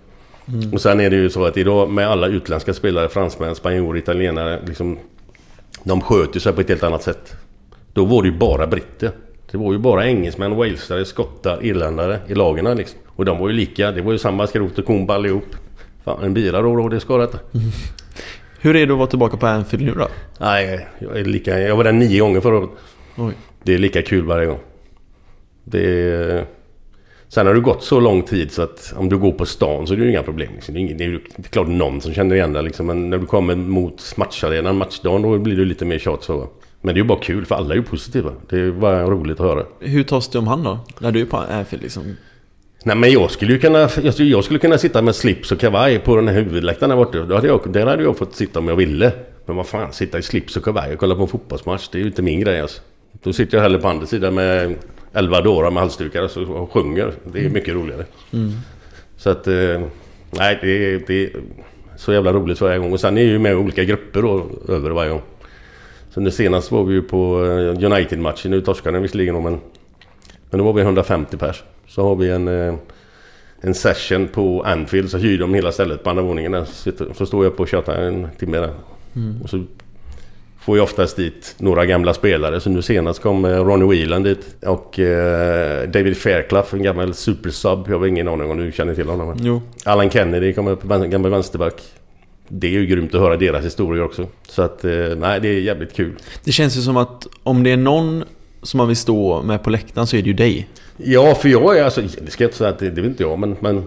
Och sen är det ju så att idag med alla utländska spelare, fransmän, spanjorer, italienare, liksom, de sköter sig på ett helt annat sätt. Då var det ju bara britter. Det var ju bara engelsmän, walesare, skottar, irländare i lagen liksom. Och de var ju lika. Det var ju samma skrot och korn på allihop. Fan, en bira då då, det ska det inte. Hur är det att vara tillbaka på Anfield nu då? Nej, jag är lika... Jag var där nio gånger förra året. Det är lika kul varje gång. Det är... Sen har det gått så lång tid så att om du går på stan så är det ju inga problem. Liksom. Det, är det är ju det är klart någon som känner igen dig liksom. Men när du kommer mot matcharenan, matchdagen, då blir det lite mer tjat så. Men det är ju bara kul för alla är ju positiva. Det är bara roligt att höra. Hur tas det om hand då? När du är på Anfield liksom? Nej men jag skulle ju kunna, jag skulle, jag skulle kunna sitta med slips och kavaj på den här huvudläktaren där borta. Då hade jag, där hade jag fått sitta om jag ville. Men vad fan, sitta i slips och kavaj och kolla på en fotbollsmatch, det är ju inte min grej alltså. Då sitter jag hellre på andra sidan med elva dårar med halsdukar och, så, och sjunger. Det är mycket roligare. Så att, eh, nej det är, det är så jävla roligt varje gång. Och sen är jag ju med i olika grupper då, över varje gång. Så nu senast var vi ju på eh, United-matchen, nu torskade den visserligen men... Men då var vi 150 pers. Så har vi en, eh, en session på Anfield, så hyr de hela stället på andra våningen. Där. Så står jag upp och tjatar en timme där. Och så får jag oftast dit några gamla spelare. Så nu senast kom eh, Ronnie Whelan dit och eh, David Fairclough, en gammal supersub. Jag har ingen aning om du känner till honom. Jo. Alan Kennedy kom upp, gammal vänsterback. Det är ju grymt att höra deras historier också. Så att, eh, nej det är jävligt kul. Det känns ju som att om det är någon som man vill stå med på läktaren så är det ju dig. Ja, för jag är alltså... Det ska jag inte säga att det, det vet inte jag, men... men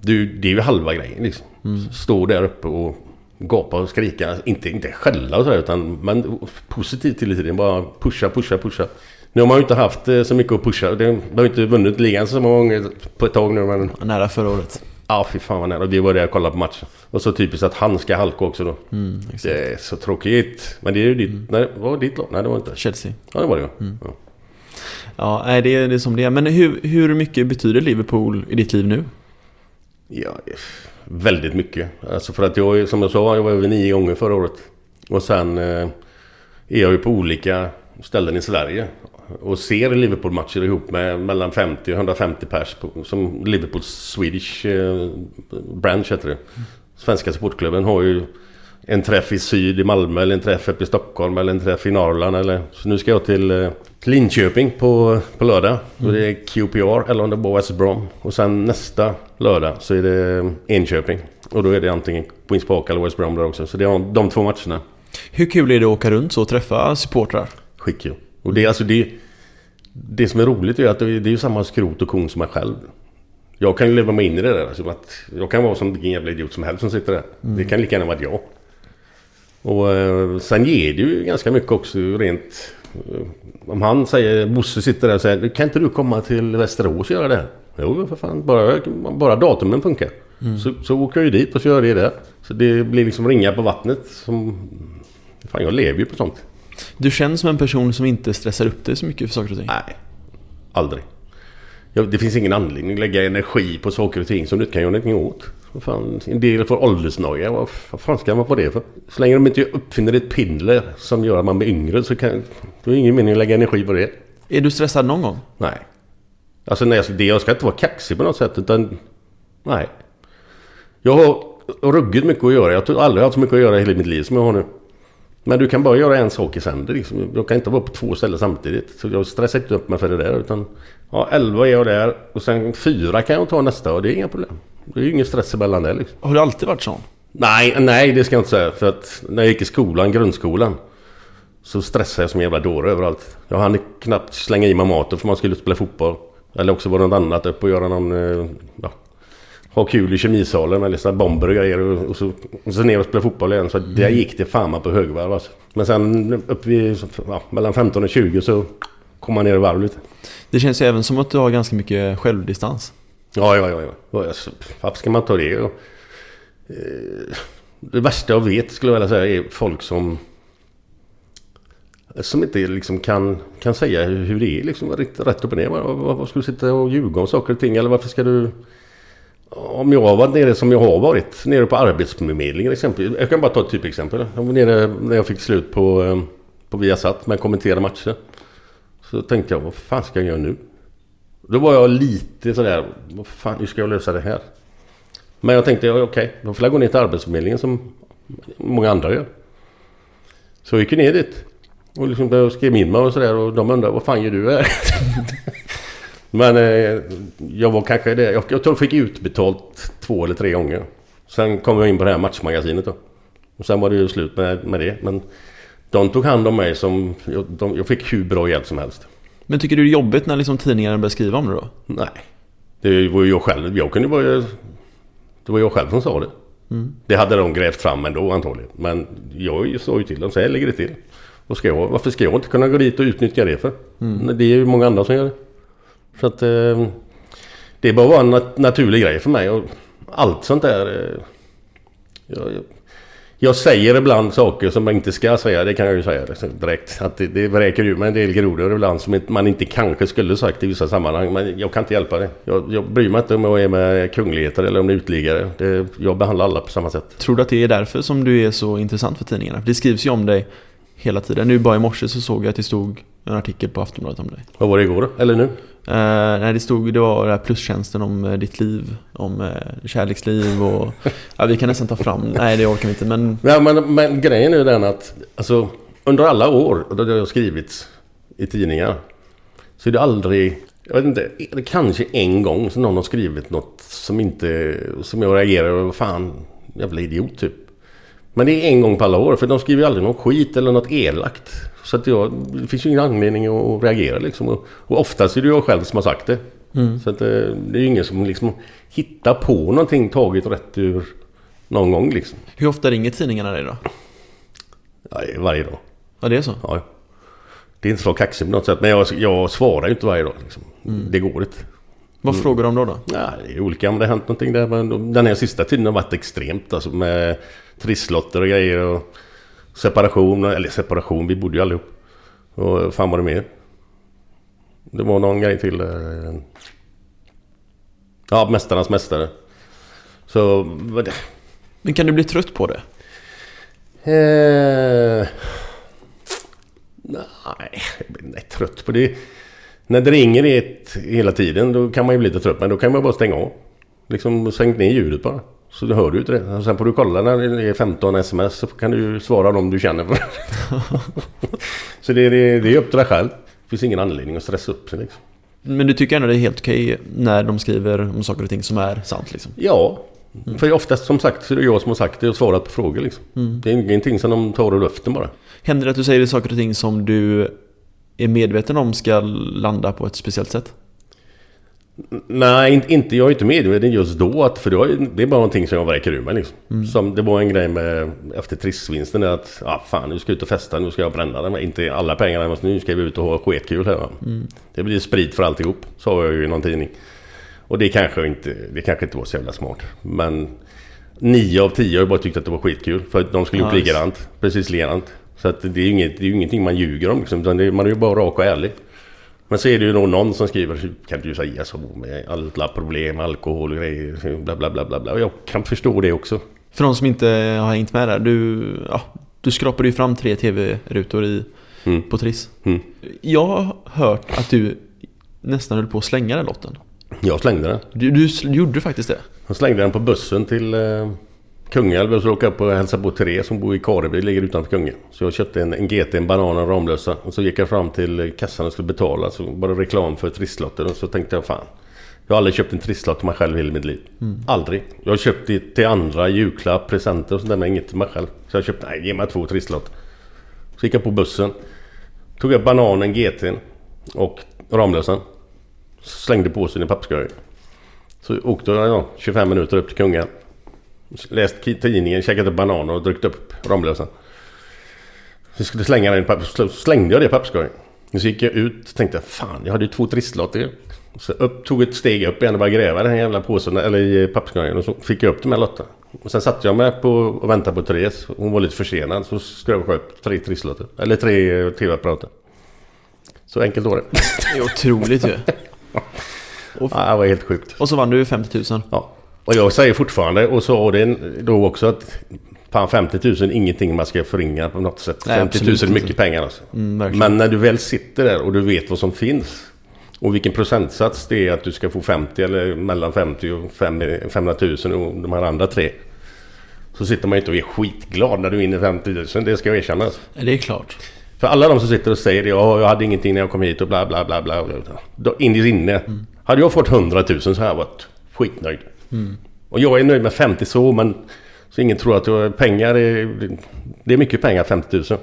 du, det är ju halva grejen liksom. Stå där uppe och gapa och skrika. Inte, inte skälla och så här, utan men positivt till tiden. Bara pusha, pusha, pusha. Nu har man ju inte haft eh, så mycket att pusha. Man har ju inte vunnit ligan så många gånger på ett tag nu, men... Nära förra året. Ja, fy fan vad nära. Vi var där och kollade på matchen. Och så typiskt att han ska halka också då. Mm. Det är så tråkigt. Men det är ju ditt... Nej, var det ditt lag? Nej, det var inte. Chelsea. Ja, det var det ja. ja. Ja, nej, det är det är som det är. Men hur, hur mycket betyder Liverpool i ditt liv nu? Ja, väldigt mycket. Alltså för att jag, är- som jag sa, jag var över nio gånger förra året. Och sen eh, är jag ju på olika ställen i Sverige. Och ser Liverpool-matcher ihop med mellan 50 och 150 pers. På, som Liverpool Swedish eh, branch heter det. Svenska supportklubben har ju en träff i syd i Malmö eller en träff uppe i Stockholm eller en träff i Norrland eller... Så nu ska jag till, eh, till Linköping på, på lördag. Det är QPR eller om det var West Brom. Och sen nästa lördag så är det Enköping. Och då är det antingen Queens Park eller West Brom där också. Så det är de två matcherna. Hur kul är det att åka runt så och träffa supportrar? Skitkul. Och det är alltså det... Det som är roligt är att det är, det är ju samma skrot och korn som mig själv. Jag kan ju leva mig in i det där. Alltså att jag kan vara som vilken jävla idiot som helst som sitter där. Det kan lika gärna vara jag. Och eh, sen ger det ju ganska mycket också rent... eh, Om han säger, Bosse sitter där och säger Kan inte du komma till Västerås och göra det här? Jo för fan, bara, bara datumen funkar. Så, så åker jag ju dit och så gör det där. Så det blir liksom ringa på vattnet som... Fan jag lever ju på sånt. Du känns som en person som inte stressar upp dig så mycket för saker och ting. Nej, aldrig. Det finns ingen anledning att lägga energi på saker och ting som du inte kan göra någonting åt. Fan, en del får åldersnoja. Vad, vad fan ska man få det för? Så länge de inte uppfinner ett piller som gör att man blir yngre så kan, då är det ingen mening att lägga energi på det. Är du stressad någon gång? Nej. Alltså nej, alltså, det, jag ska inte vara kaxig på något sätt utan... Nej. Jag har ruggigt mycket att göra. Jag har aldrig haft så mycket att göra i hela mitt liv som jag har nu. Men du kan bara göra en sak i sänder liksom. Jag kan inte vara på två ställen samtidigt. Så jag stressar inte upp mig för det där utan... Ja, 11 är jag där och sen fyra kan jag ta nästa och det är inga problem. Det är ju ingen stress emellan det liksom. Har du alltid varit sån? Nej, nej det ska jag inte säga. För att när jag gick i skolan, grundskolan. Så stressade jag som en jävla dåre överallt. Jag hann knappt slänga i mig maten för man skulle spela fotboll. Eller också var det något annat upp och göra någon... eh, Ja, ha kul i kemisalen med liksom bomber och grejer. Och, och, så, och så ner och spela fotboll igen. Så där gick det fan man på högvarv alltså. Men sen upp vid... Ja, mellan 15 och 20 så kom man ner i varv lite. Det känns ju även som att du har ganska mycket självdistans. Ja, ja, ja. ja. Varför ska man ta det? Och, eh, det värsta jag vet skulle jag vilja säga är folk som... Som inte liksom kan, kan säga hur det är liksom rätt, rätt upp och ner. Varför ska du sitta och ljuga om saker och ting? Eller varför ska du... Om jag har varit nere som jag har varit, nere på Arbetsförmedlingen exempel. Jag kan bara ta ett typexempel. Jag var nere när jag fick slut på, eh, på Viasat med kommenterade matcher. Så tänkte jag, vad fan ska jag göra nu? Då var jag lite sådär, vad fan, hur ska jag lösa det här? Men jag tänkte, okej, okej, då får jag gå ner till Arbetsförmedlingen som många andra gör. Så jag gick ner dit. Och liksom började skrev in mig och sådär och de undrade, vad fan gör du här? Men eh, jag var kanske det, jag, jag tror jag fick utbetalt två eller tre gånger. Sen kom jag in på det här matchmagasinet då. Och sen var det ju slut med, med det. Men de tog hand om mig som... Jag, de, jag fick hur bra hjälp som helst. Men tycker du det är jobbigt när liksom tidningarna börjar skriva om det då? Nej. Det var ju jag själv. Jag kunde bara... Det var jag själv som sa det. Det hade de grävt fram ändå antagligen. Men jag sa ju till dem, så här ligger det till. Och ska jag, varför ska jag inte kunna gå dit och utnyttja det för? Det är ju många andra som gör det. Så att... Eh, det bara var en nat- naturlig grej för mig. Och allt sånt där... Eh, jag, jag, jag säger ibland saker som man inte ska säga. Det kan jag ju säga direkt. Att det, det vräker ur mig en del grodor ibland som man inte kanske skulle sagt i vissa sammanhang. Men jag kan inte hjälpa det. Jag, jag bryr mig inte om jag är med kungligheter eller om det är utliggare. Det, jag behandlar alla på samma sätt. Tror du att det är därför som du är så intressant för tidningarna? Det skrivs ju om dig hela tiden. Nu bara i morse så såg jag att det stod en artikel på Aftonbladet om dig. Vad var det igår? Eller nu? Uh, nej, det stod, det var den här plustjänsten om uh, ditt liv, om uh, kärleksliv och... ja, vi kan nästan ta fram, nej det orkar vi inte men... Ja, men, men grejen är ju den att alltså, under alla år då det har skrivits i tidningar så är det aldrig... Jag vet inte, det kanske en gång som någon har skrivit något som inte... Som jag reagerar över, fan, jävla idiot typ. Men det är en gång på alla år, för de skriver ju aldrig något skit eller något elakt. Så att jag, det finns ju ingen anledning att reagera liksom. Och, och oftast är det jag själv som har sagt det. Så att eh, det är ju ingen som liksom hittar på någonting taget rätt ur någon gång liksom. Hur ofta ringer tidningarna dig då? Ja, varje dag. Ja, det är så? Ja. Det är inte så kaxigt på något sätt. Men jag, jag svarar ju inte varje dag. Liksom. Det går inte. Vad Mm. frågar de då då? Ja, det är olika om det har hänt någonting där. Men den här sista tiden har varit extremt. Alltså med trisslotter och grejer. Och separation. Eller separation, vi bodde ju allihop. Och fan var det mer? Det var någon grej till. eh, Ja, Mästarnas Mästare. Så... Men kan du bli trött på det? Eh, nej, jag blir inte trött på det. När det ringer ett hela tiden då kan man ju bli lite trött. Men då kan man bara stänga av. Liksom sänk ner ljudet bara. Så du hör du inte det. Sen får du kolla när det är 15 sms så kan du svara dem du känner. så det, det, det är upp till dig själv. Det finns ingen anledning att stressa upp sig liksom. Men du tycker ändå det är helt okej när de skriver om saker och ting som är sant liksom? Ja, för oftast som sagt så är det jag som har sagt det och svarat på frågor liksom. Det är ingenting som de tar ur luften bara. Händer det att du säger saker och ting som du är medveten om ska landa på ett speciellt sätt? Nej, inte, inte, jag är inte medveten just då. Att, för det, var, det är bara någonting som jag vräker ur mig. Liksom. Som, det var en grej med efter trissvinsten. Att ah, fan, nu ska jag ut och festa. Nu ska jag bränna den. Inte alla pengarna. Men nu ska vi ut och ha skitkul här. Va? Det blir sprit för alltihop. Sa jag ju i någon tidning. Och det kanske inte, det kanske inte var så jävla smart. Men nio av tio har ju bara tyckt att det var skitkul. För att de skulle gjort Nice. likadant. Precis likadant. Så att det är ju inget, det är ju ingenting man ljuger om. Liksom, utan det, man är ju bara rak och ärlig. Men så är det ju då någon som skriver "Hur kan du säga så med alla problem, alkohol och grejer, bla bla bla bla bla. Och jag kan förstå det också. För de som inte har hängt med där, du, ja, du skrapade ju fram tre tv-rutor i, Mm. på Triss. Mm. Jag har hört att du nästan höll på att slänga den lotten. Jag slängde den. Du, du sl- gjorde faktiskt det? Jag slängde den på bussen till eh, Kungälv och så åkte jag upp och hälsade på Therese som bor i Kareby, ligger utanför Kungälv. Så jag köpte en, en GT, en banan och Ramlösa. Och så gick jag fram till kassan och skulle betala. Så bara reklam för trisslotter. Och så tänkte jag fan. Jag har aldrig köpt en trisslott till mig själv i hela mitt liv. Aldrig. Jag har köpt det till andra, julklapp, presenter och sånt där men inget till mig själv. Så jag köpte, nej ge mig två trisslotter. Så gick jag på bussen. Tog upp bananen, GT'n och Ramlösan. Slängde påsen i papperskorgen. Så åkte jag ja, 25 minuter upp till Kungälv. Läst tidningen, käkat upp bananer och druckit upp Ramlösan. Så skulle slänga den i pappers, så slängde jag det i papperskorgen. Så gick jag ut och tänkte fan jag hade ju två trisslotter Så upp, tog ett steg upp igen och började gräva den här jävla påsen eller i papperskorgen. Och så fick jag upp de här lotterna. Och sen satt jag med på och väntade på Therese. Hon var lite försenad så skruvade jag upp tre trisslotter. Eller tre tv-apparater. Så enkelt var det. Det är otroligt ju. Ja, det var helt sjukt. Och så vann du 50 000. Ja. Och jag säger fortfarande, och sa det då också att Fan 50 000 ingenting man ska förringa på något sätt. Nej, 50 000 absolut är mycket pengar alltså. Mm. Men när du väl sitter där och du vet vad som finns. Och vilken procentsats det är att du ska få 50 eller mellan 50 och 5 500 000 och de här andra tre. Så sitter man inte och är skitglad när du vinner 50 000. Det ska jag erkänna. alltså. Det är klart. För alla de som sitter och säger det, "Ja, jag hade ingenting när jag kom hit och bla bla bla bla. Då, in i inne. Hade jag fått 100 000 så hade jag varit skitnöjd. Och jag är nöjd med 50 så, men så ingen tror att jag, pengar är... Det är mycket pengar, 50 000.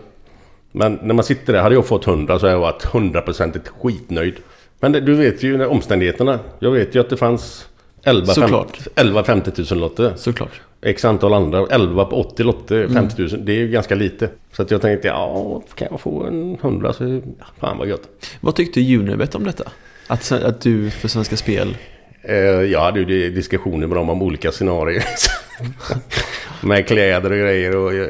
Men när man sitter där, hade jag fått 100 så hade jag varit 100% skitnöjd. Men det, du vet ju när omständigheterna. Jag vet ju att det fanns 11, Såklart. 50, 11 50 000 lotter. Såklart. X antal andra. 11 på 80 lotter, 50 000. Det är ju ganska lite. Så att jag tänkte, ja, kan jag få en 100 så ja, fan vad gött. Vad tyckte Unibet om detta? Att, att du för Svenska Spel... Eh, jag hade ju di- diskussioner med dem om olika scenarier. med kläder och grejer. Och, eh,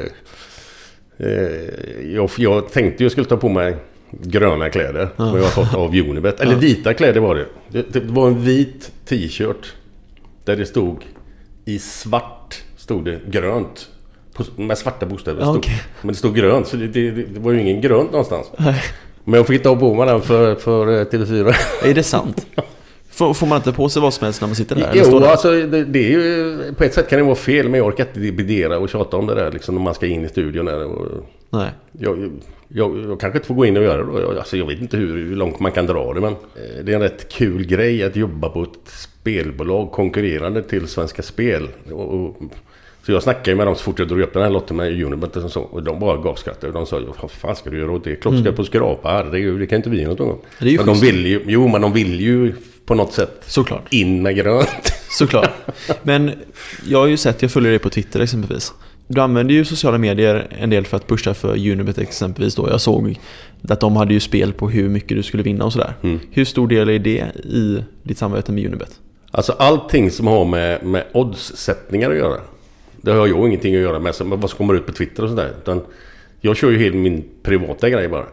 eh, jag, jag tänkte jag skulle ta på mig gröna kläder. Som jag har fått av Unibet. Eller vita kläder var det. det. Det var en vit t-shirt. Där det stod i svart stod det grönt. Med svarta bokstäver. Stod. okej. Men det stod grönt. Så det, det, det var ju ingen grönt någonstans. Men jag fick ha på mig den för, för eh, TV4. Är det sant? Får, får man inte på sig vad som helst när man sitter där? Jo, står där? alltså det, det är ju... På ett sätt kan det vara fel, men jag orkar inte dividera och tjata om det där liksom när man ska in i studion där. Och Nej. jag, jag, jag kanske inte får gå in och göra det då. Jag, alltså, jag vet inte hur, hur långt man kan dra det, men eh, det är en rätt kul grej att jobba på ett spelbolag konkurrerande till Svenska Spel. Och, och, så jag snackade ju med dem så fort jag drog upp den här lotten med Unibet och så. Och de bara gapskrattade. De sa, vad fan ska du göra åt det? Klart ska på skrapa, herregud, det kan inte vi göra något om. Mm. Det är ju men de vill ju, jo men de vill ju på något sätt Såklart. in med grönt. Såklart. Men jag har ju sett, jag följer dig på Twitter exempelvis. Du använder ju sociala medier en del för att pusha för Unibet exempelvis då. Jag såg att de hade ju spel på hur mycket du skulle vinna och sådär. Mm. Hur stor del är det i ditt samarbete med Unibet? Alltså allting som har med, med oddssättningar att göra. Det har jag ingenting att göra med. Vad som kommer ut på Twitter och sådär. Utan jag kör ju helt min privata grej bara.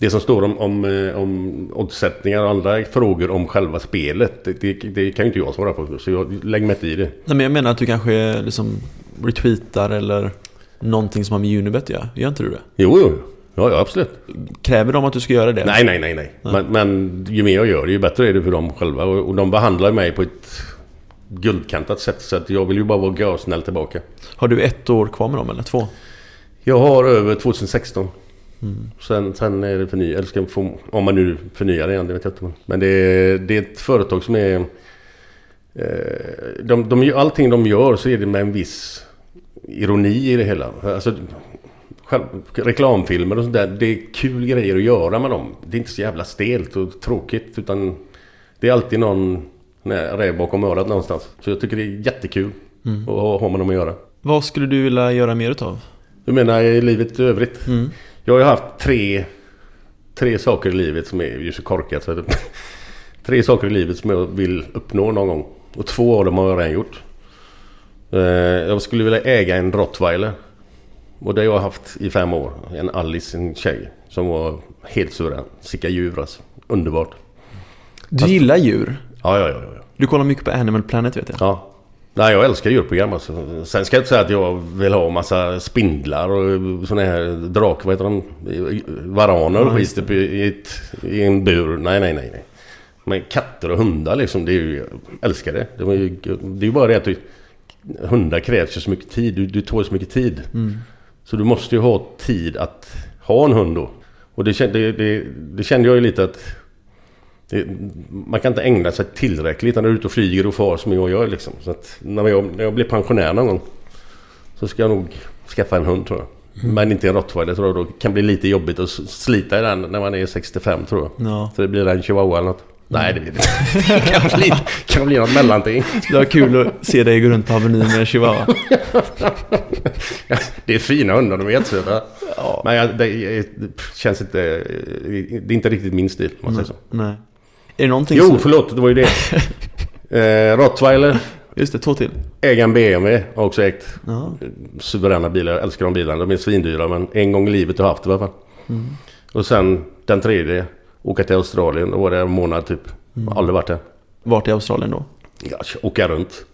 Det som står om, om, eh, om oddsättningar och andra frågor om själva spelet. Det, det, kan ju inte jag svara på. Så jag lägger mig inte i det. Nej men jag menar att du kanske liksom retweetar eller någonting som har med Unibet att göra. Gör inte du det? Jo, jo. Ja, ja absolut. Kräver de att du ska göra det? Nej, nej, nej, nej. Men, men ju mer jag gör det, ju bättre är det för dem själva. Och, och de behandlar mig på ett guldkantat sätt. Så att jag vill ju bara vara görsnäll tillbaka. Har du ett år kvar med dem eller två? Jag har över 2016. Sen, sen är det förnyat. Eller ska om man nu förnyar det igen, det vet jag inte. Men- det är, det är ett företag som är... Eh, de, de, allting de gör så är det med en viss ironi i det hela. Alltså, själv, reklamfilmer och sånt där. Det är kul grejer att göra med dem. Det är inte så jävla stelt och tråkigt. Utan det är alltid någon räv bakom örat någonstans. Så jag tycker det är jättekul att ha ha med dem att göra. Vad skulle du vilja göra mer utav? Du menar i livet i övrigt? Mm. Jag har ju haft tre, tre saker i livet som är ju så korkat. Så det, tre saker i livet som jag vill uppnå någon gång. Och två av dem har jag redan gjort. Eh, jag skulle vilja äga en rottweiler. Och det har jag haft i fem år. En Alice, en tjej. Som var helt suverän. Sicka djur alltså. Underbart. Du gillar djur? Ja, ja, ja. ja. Du kollar mycket på Animal Planet vet jag. Ja. Nej, jag älskar djurprogram alltså. Sen ska jag inte säga att jag vill ha massa spindlar och såna här drak... Vad heter de? Varaner och skit typ i, i, ett, i en bur. Nej, nej, nej, nej. Men katter och hundar liksom, det är ju... Jag älskar det. Det, ju, det är ju bara det att du, hundar krävs ju så mycket tid. Du, du tar så mycket tid. Mm. Så du måste ju ha tid att ha en hund då. Och det, det, det, det kände jag ju lite att... Det, man kan inte ägna sig tillräckligt när du är ute och flyger och far som jag gör liksom. Så att när jag, när jag blir pensionär någon gång så ska jag nog skaffa en hund tror jag. Men inte en rottweiler tror jag. Då kan bli lite jobbigt att slita i den när man är 65 tror jag. Ja. Så det blir en chihuahua eller något. Nej, det blir det Det kan bli, kan bli något mellanting. Det var kul att se dig gå runt på Avenyn med en chihuahua. Det är fina hundar, de är jättesöta. Men jag, det, det känns inte... Det är inte riktigt min stil, om man säger så. Nej. Det någonting Jo, som... förlåt, det var ju det. Eh, Rottweiler, Just det, två till. äga en BMW, har också ägt. Ja. Suveräna bilar, jag älskar de bilarna. De är svindyra, men en gång i livet har jag haft det i alla fall. Och sen den tredje, åka till Australien. Då var det en månad typ. Aldrig varit där. Vart i Australien då? Ja, åka runt.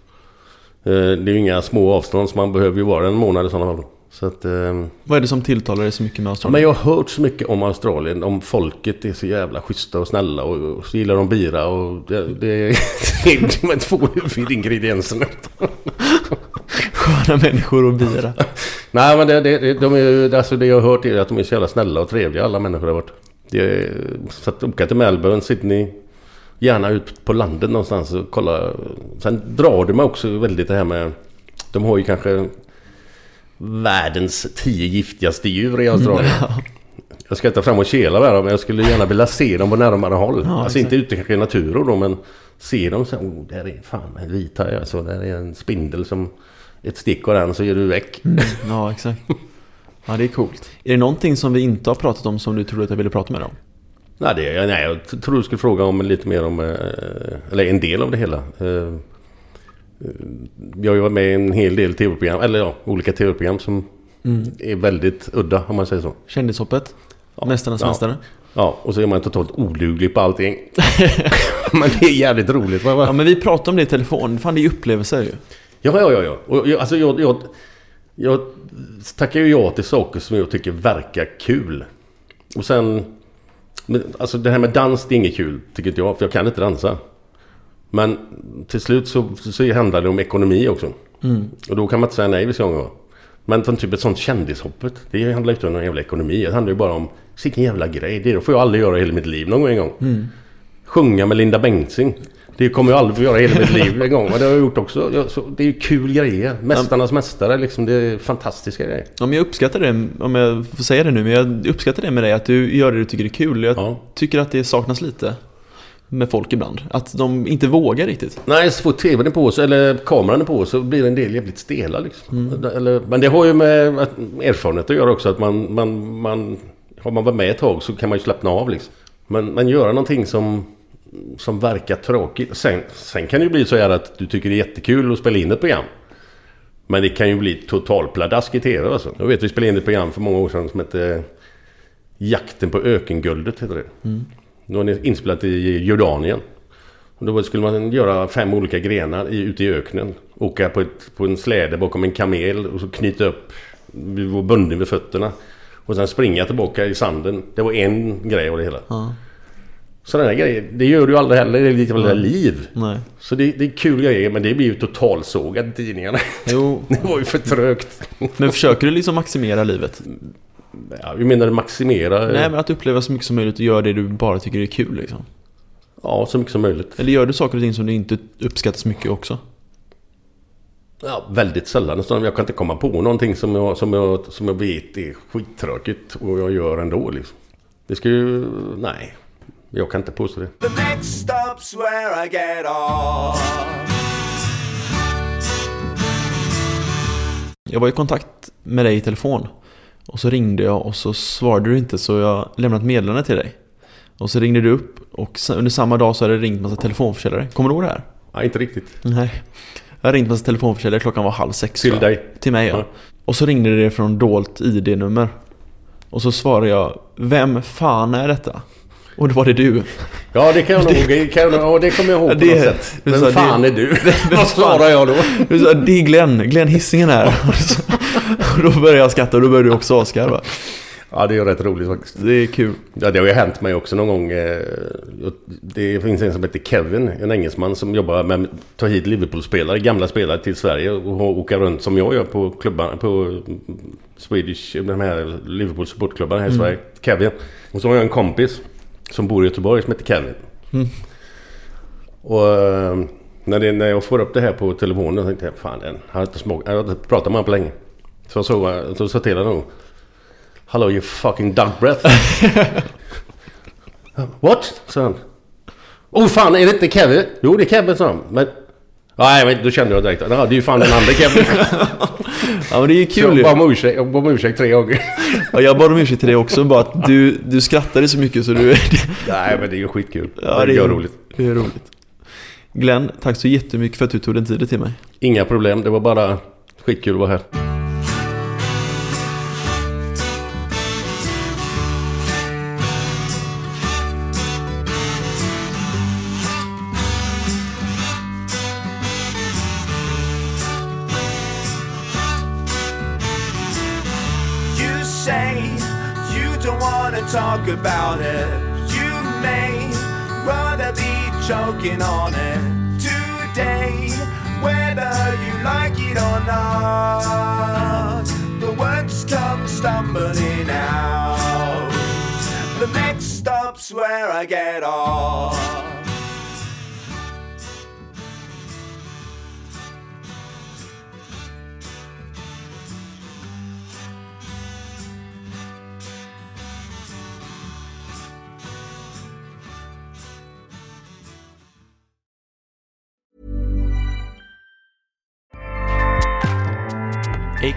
det är ju inga små avstånd så man behöver ju vara en månad i sådana fall. Så att, eh, Vad är det som tilltalar dig så mycket med Ja, Australien? men jag har hört så mycket om Australien, om folket är så jävla schyssta och snälla och, och så gillar de bira och det, det, det är de två huvudingredienserna. Sköna människor och bira. Nej men det, det, de är, alltså det jag har hört är att de är så jävla snälla och trevliga alla människor har varit. Det är, så att åka till Melbourne, Sydney, gärna ut på landet någonstans och kolla. Sen drar det mig också väldigt det här med, de har ju kanske världens tio giftigaste djur i Australien. Jag ska inte fram och kela med dem men jag skulle gärna vilja se dem på närmare håll. Ja, alltså inte ute kanske i naturen då men se dem så oh, där är fan en vithaj alltså. Där är en spindel som ett stick av den så är du väck. Ja, exakt. Ja, det är coolt. Är det någonting som vi inte har pratat om som du trodde att jag ville prata med dig om? Nej, det, nej, jag tror du skulle fråga om lite mer om, eh, eller en del av det hela. Eh, Jag har varit med i en hel del tv-program, eller ja, olika tv-program som är väldigt udda om man säger så. Kändishoppet? Mästarnas ja. mästare? Ja, och så är man totalt oduglig på allting. Men det är jävligt roligt. Ja, men vi pratade om det i telefon. Fan, det är ju upplevelser ju. Ja, ja, ja. ja. Och jag, alltså jag, jag, jag tackar ju ja till saker som jag tycker verkar kul. Och sen... Men, alltså det här med dans, det är inget kul, tycker inte jag. För jag kan inte dansa. Men till slut så, så handlar det om ekonomi också. Och då kan man inte säga nej vissa gånger. Men som typ ett sånt kändishoppet. Det handlar inte om någon jävla ekonomi. Det handlar ju bara om... Vilken jävla grej. Det får jag aldrig göra i hela mitt liv någon gång en gång. Sjunga med Linda Bengtzing. Det kommer jag aldrig få göra i hela mitt liv en gång. Men det har jag gjort också. Jag- så Det är ju kul grejer. Mästarnas mästare liksom. Det är fantastiska grejer. Ja, men jag uppskattar det, om jag får säga det nu, men jag uppskattar det med dig att du gör det du tycker är kul. Jag Ja. tycker att det saknas lite med folk ibland. Att de inte vågar riktigt. Nej, så fort tvn är på så, eller kameran är på så blir en del jävligt stela liksom. Eller, men det har ju med erfarenhet att göra också. Att man, man, man, har man varit med ett tag så kan man ju slappna av liksom. Men, men göra någonting som, som verkar tråkigt. Sen, sen kan det ju bli så här att du tycker det är jättekul att spela in ett program. Men det kan ju bli totalpladask i tv alltså. Jag vet vi spelade in ett program för många år sedan som hette Jakten på ökenguldet heter det. Då var det inspelat i Jordanien. Och då skulle man göra fem olika grenar i, ute i öknen. Åka på, ett, på en släde bakom en kamel och så knyta upp, vi var bunden vid fötterna. Och sen springa tillbaka i sanden. Det var en grej av det hela. Ja. Sådana där grejer, det gör du ju aldrig heller i ditt jävla liv. Nej. Så det, det är kul grejer men det blir ju totalsågat i tidningarna. Jo, Det var ju för trögt. men försöker du liksom maximera livet? Ja, vi menar maximera... Nej, men att uppleva så mycket som möjligt och göra det du bara tycker är kul liksom. Ja, så mycket som möjligt. Eller gör du saker och ting som du inte uppskattar så mycket också? Ja, väldigt sällan. Så Jag kan inte komma på någonting som jag, som jag, som jag vet är skittråkigt och jag gör ändå liksom. Det ska ju... Nej. Jag kan inte påstå det. The next stop's where I get off. Jag var i kontakt med dig i telefon. Och så ringde jag och så svarade du inte så jag lämnade ett meddelande till dig. Och så ringde du upp och under samma dag så hade det ringt massa telefonförsäljare. Kommer du ihåg det här? Nej, inte riktigt. Nej. Jag ringt massa telefonförsäljare, klockan var halv sex. Till dig? Till mig ja. Ja. Och så ringde det från dolt ID-nummer. Och så svarade jag, vem fan är detta? Och då var det du. Ja, det kan jag nog... Det, kan jag, ja, det kommer jag ihåg på det- något sätt. Vem sa fan det- är du? Vad svarar jag då? Du sa, det är Glenn, Glenn Hisingen här. Och då började jag skratta och då började du också asgarva. Ja, det är rätt roligt faktiskt. Det är kul. Ja, det har ju hänt mig också någon gång. eh, Det finns en som heter Kevin, en engelsman som jobbar med att ta hit Liverpool-spelare, gamla spelare till Sverige och åka runt som jag gör på klubbarna, på Swedish, de här Liverpool supportklubbarna här i Sverige. Kevin. Och så har jag en kompis som bor i Göteborg som heter Kevin. Och eh, när, det, när jag får upp det här på telefonen så tänkte jag, fan den har inte smak, jag har inte pratat med honom på länge. Så så, så sa till honom. Hello you fucking dog breath. What? sa han. Oh fan, är det inte Kevin? Jo, det är Kevin, sa han. Men... Nej, men då kände jag direkt. Ja, det är ju fan den andra Kevin. Ja men det är ju Så kul jag ju. om ursäkt, jag bad om ursäkt tre gånger. Ja, jag bad om ursäkt till dig också, bara att du, du skrattade så mycket så du... Nej, men det är ju skitkul. Ja, det det är är ju roligt. Det är roligt. Glenn, tack så jättemycket för att du tog den tiden till mig. Inga problem, det var bara skitkul att vara här.